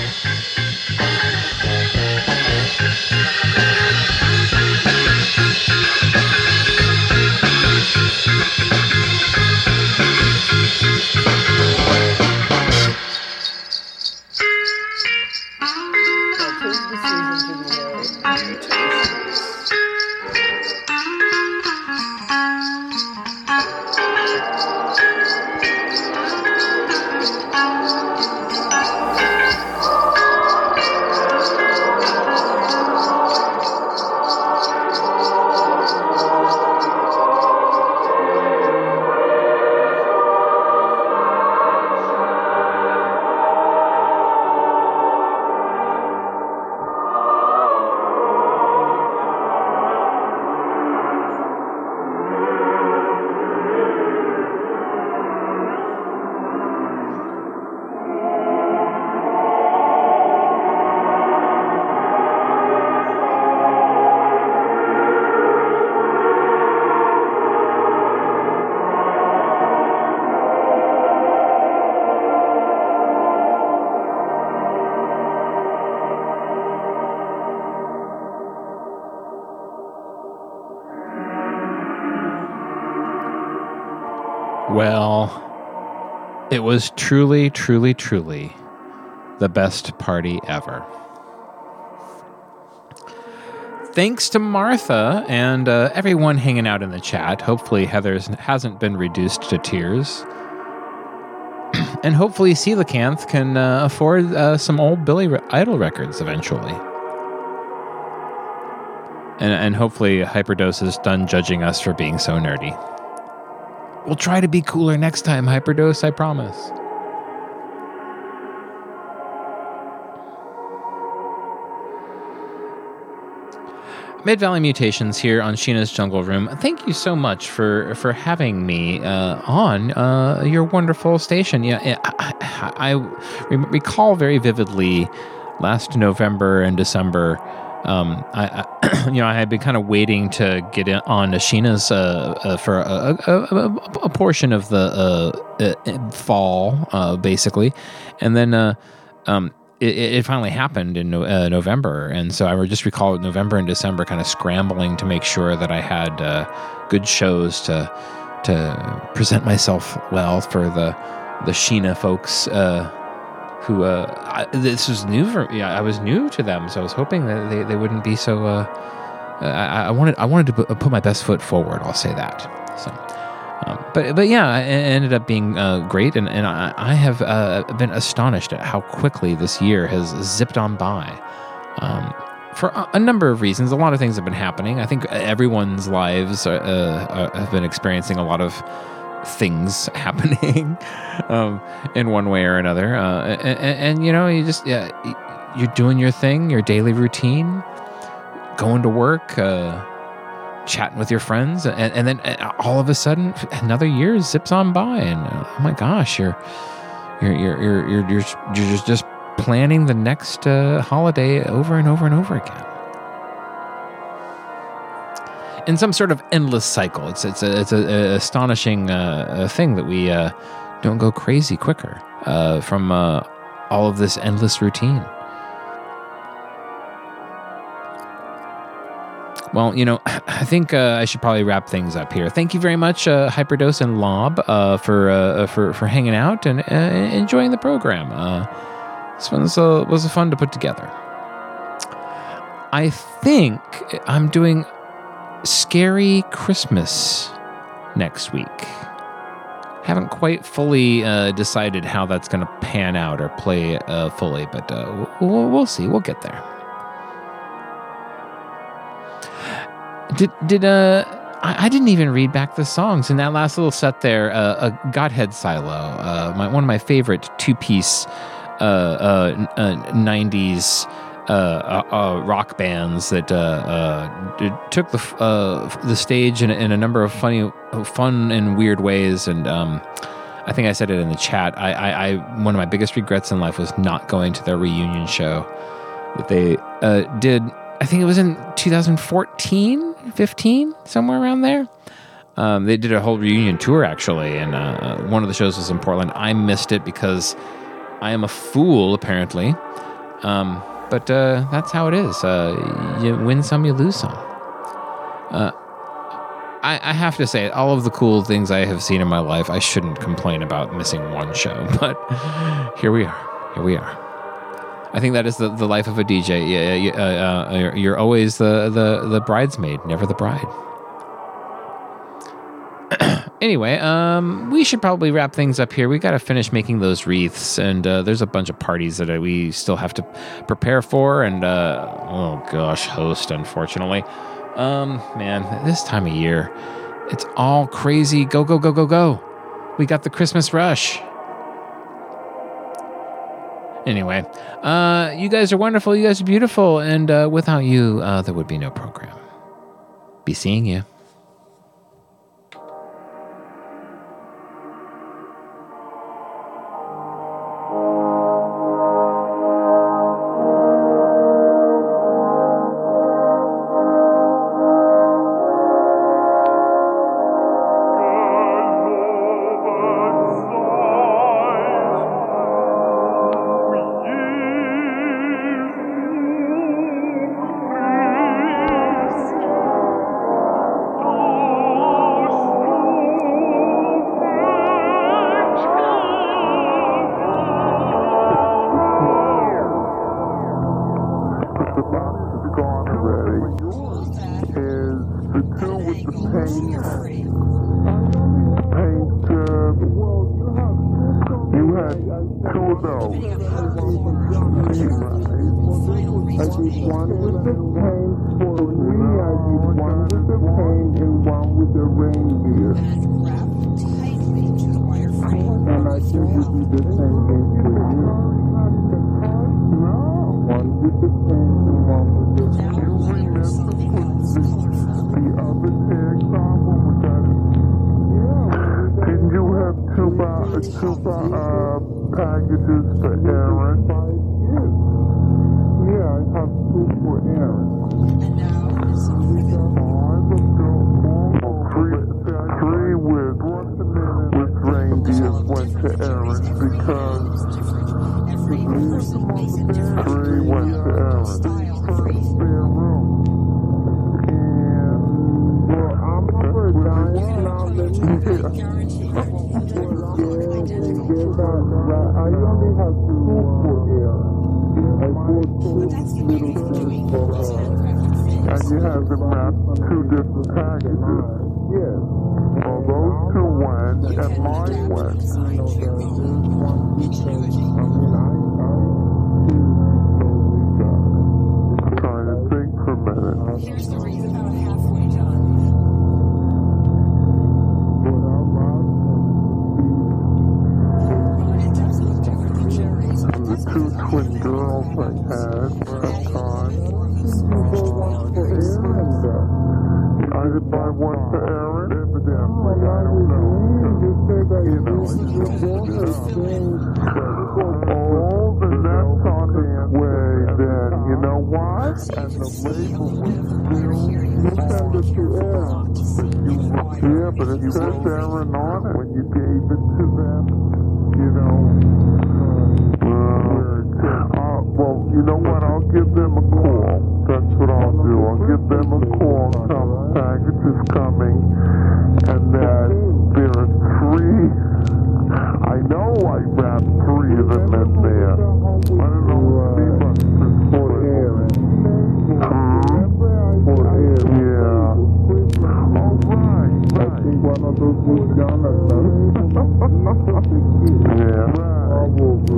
Well, it was truly, truly, truly the best party ever. Thanks to Martha and uh, everyone hanging out in the chat. Hopefully, Heather's hasn't been reduced to tears. and hopefully, Coelacanth can uh, afford uh, some old Billy Re- Idol records eventually. And, and hopefully, Hyperdose is done judging us for being so nerdy. We'll try to be cooler next time, Hyperdose, I promise. Mid Valley Mutations here on Sheena's Jungle Room. Thank you so much for for having me uh, on uh, your wonderful station. Yeah, I, I, I re- recall very vividly last November and December. Um, I, I you know, I had been kind of waiting to get in on Sheena's uh, uh, for a, a, a, a portion of the uh, uh, fall, uh, basically, and then. Uh, um, it, it finally happened in no- November, and so I just recall November and December kind of scrambling to make sure that I had good shows to to present myself well for the the Sheena folks. Uh, who uh, I, this was new for me. I was new to them, so I was hoping that they, they wouldn't be so. Uh, I, I wanted I wanted to put my best foot forward. I'll say that. So. Um, but but yeah, it ended up being uh, great, and, and I, I have uh, been astonished at how quickly this year has zipped on by. Um, for a, number of reasons, a lot of things have been happening. I think everyone's lives are, uh, have been experiencing a lot of things happening um, in one way or another. Uh, and, and, you know, you just yeah, you're doing your thing, your daily routine, going to work. Uh, chatting with your friends and, and then uh, all of a sudden another year zips on by and uh, oh my gosh you're you're you're you're you're, you're, you're just, just planning the next uh, holiday over and over and over again in some sort of endless cycle it's it's a, it's a, a astonishing uh, thing that we uh, don't go crazy quicker uh, from all of this endless routine Well, you know, I think uh, I should probably wrap things up here. Thank you very much, uh, Hyperdose and Lob, uh, for uh, for for hanging out and uh, enjoying the program. Uh, this one was, was fun to put together. I think I'm doing Scary Christmas next week. Haven't quite fully decided how that's going to pan out or play fully, but we'll, we'll see. We'll get there. Did did uh I, I didn't even read back the songs in that last little set there. Uh, a Godhead Silo, uh, my, one of my favorite two piece uh, uh, uh, '90s uh, uh, uh, rock bands that uh, took the the stage in, in a number of funny, fun and weird ways. And um, I think I said it in the chat. I, I, I one of my biggest regrets in life was not going to their reunion show that they did. I think it was in 2014, 15, somewhere around there. Um, they did a whole reunion tour actually, and uh, one of the shows was in Portland. I missed it because I am a fool, apparently. Um, but uh, that's how it is. Uh, you win some, you lose some. Uh, I, have to say, all of the cool things I have seen in my life, I shouldn't complain about missing one show. But here we are. Here we are. I think that is the, the life of a DJ. Yeah, uh, uh, you're always the, the, the bridesmaid, never the bride. anyway, um, we should probably wrap things up here. We got to finish making those wreaths, and uh, there's a bunch of parties that we still have to prepare for. And uh, oh gosh, host, unfortunately. Um, man, this time of year, it's all crazy. Go, go, go, go, go. We got the Christmas rush. Anyway, uh, you guys are wonderful. You guys are beautiful. And uh, without you, uh, there would be no program. Be seeing you.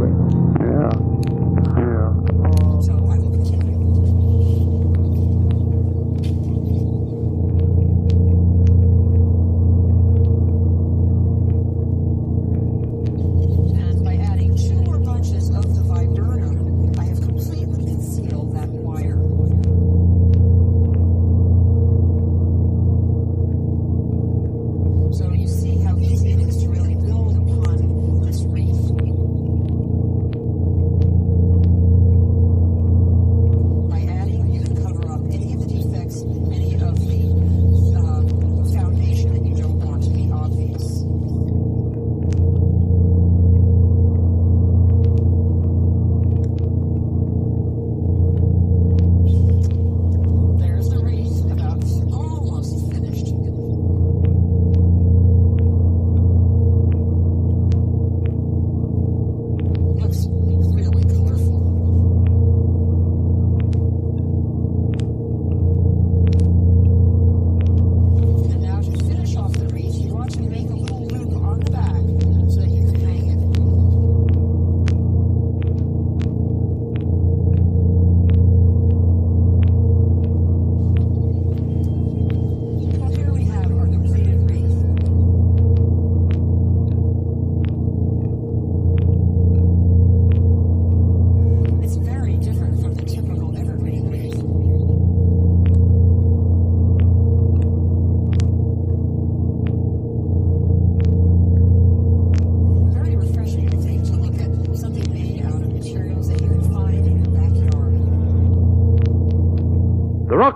Bye.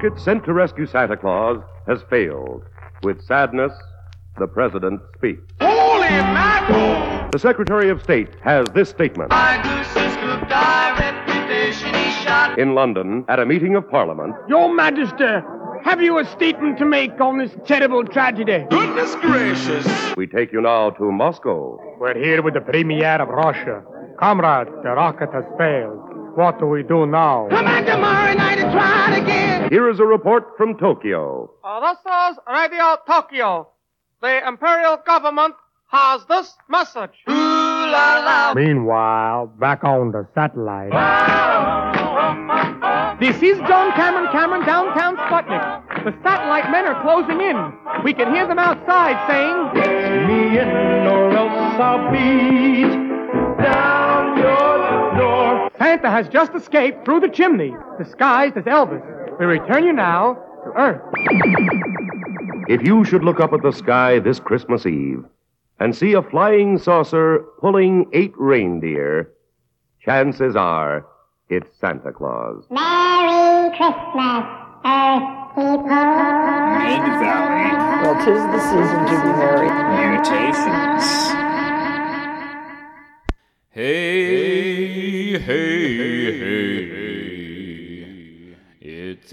rocket sent to rescue Santa Claus has failed. With sadness, the president speaks. Holy mackerel! The Secretary of State has this statement. In London, at a meeting of Parliament. Your Majesty, have you a statement to make on this terrible tragedy? Goodness gracious! We take you now to Moscow. We're here with the Premier of Russia. Comrade, the rocket has failed. What do we do now? Come back tomorrow night and try it again. Here is a report from Tokyo. Uh, this is Radio Tokyo. The imperial government has this message. Meanwhile, back on the satellite. This is John Cameron Cameron, downtown Sputnik. The satellite men are closing in. We can hear them outside saying, Me in or else I'll beat down your door. Santa has just escaped through the chimney, disguised as Elvis. We return you now to Earth. If you should look up at the sky this Christmas Eve and see a flying saucer pulling eight reindeer, chances are it's Santa Claus. Merry Christmas, Earth people. Mid Valley Well, tis the season to be merry. Mutations. Hey, hey, hey, hey.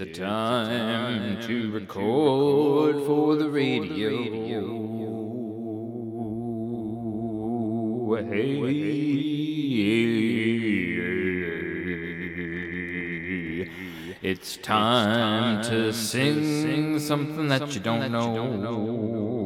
It's a time to record for the radio. Hey, it's time to sing something that you don't know.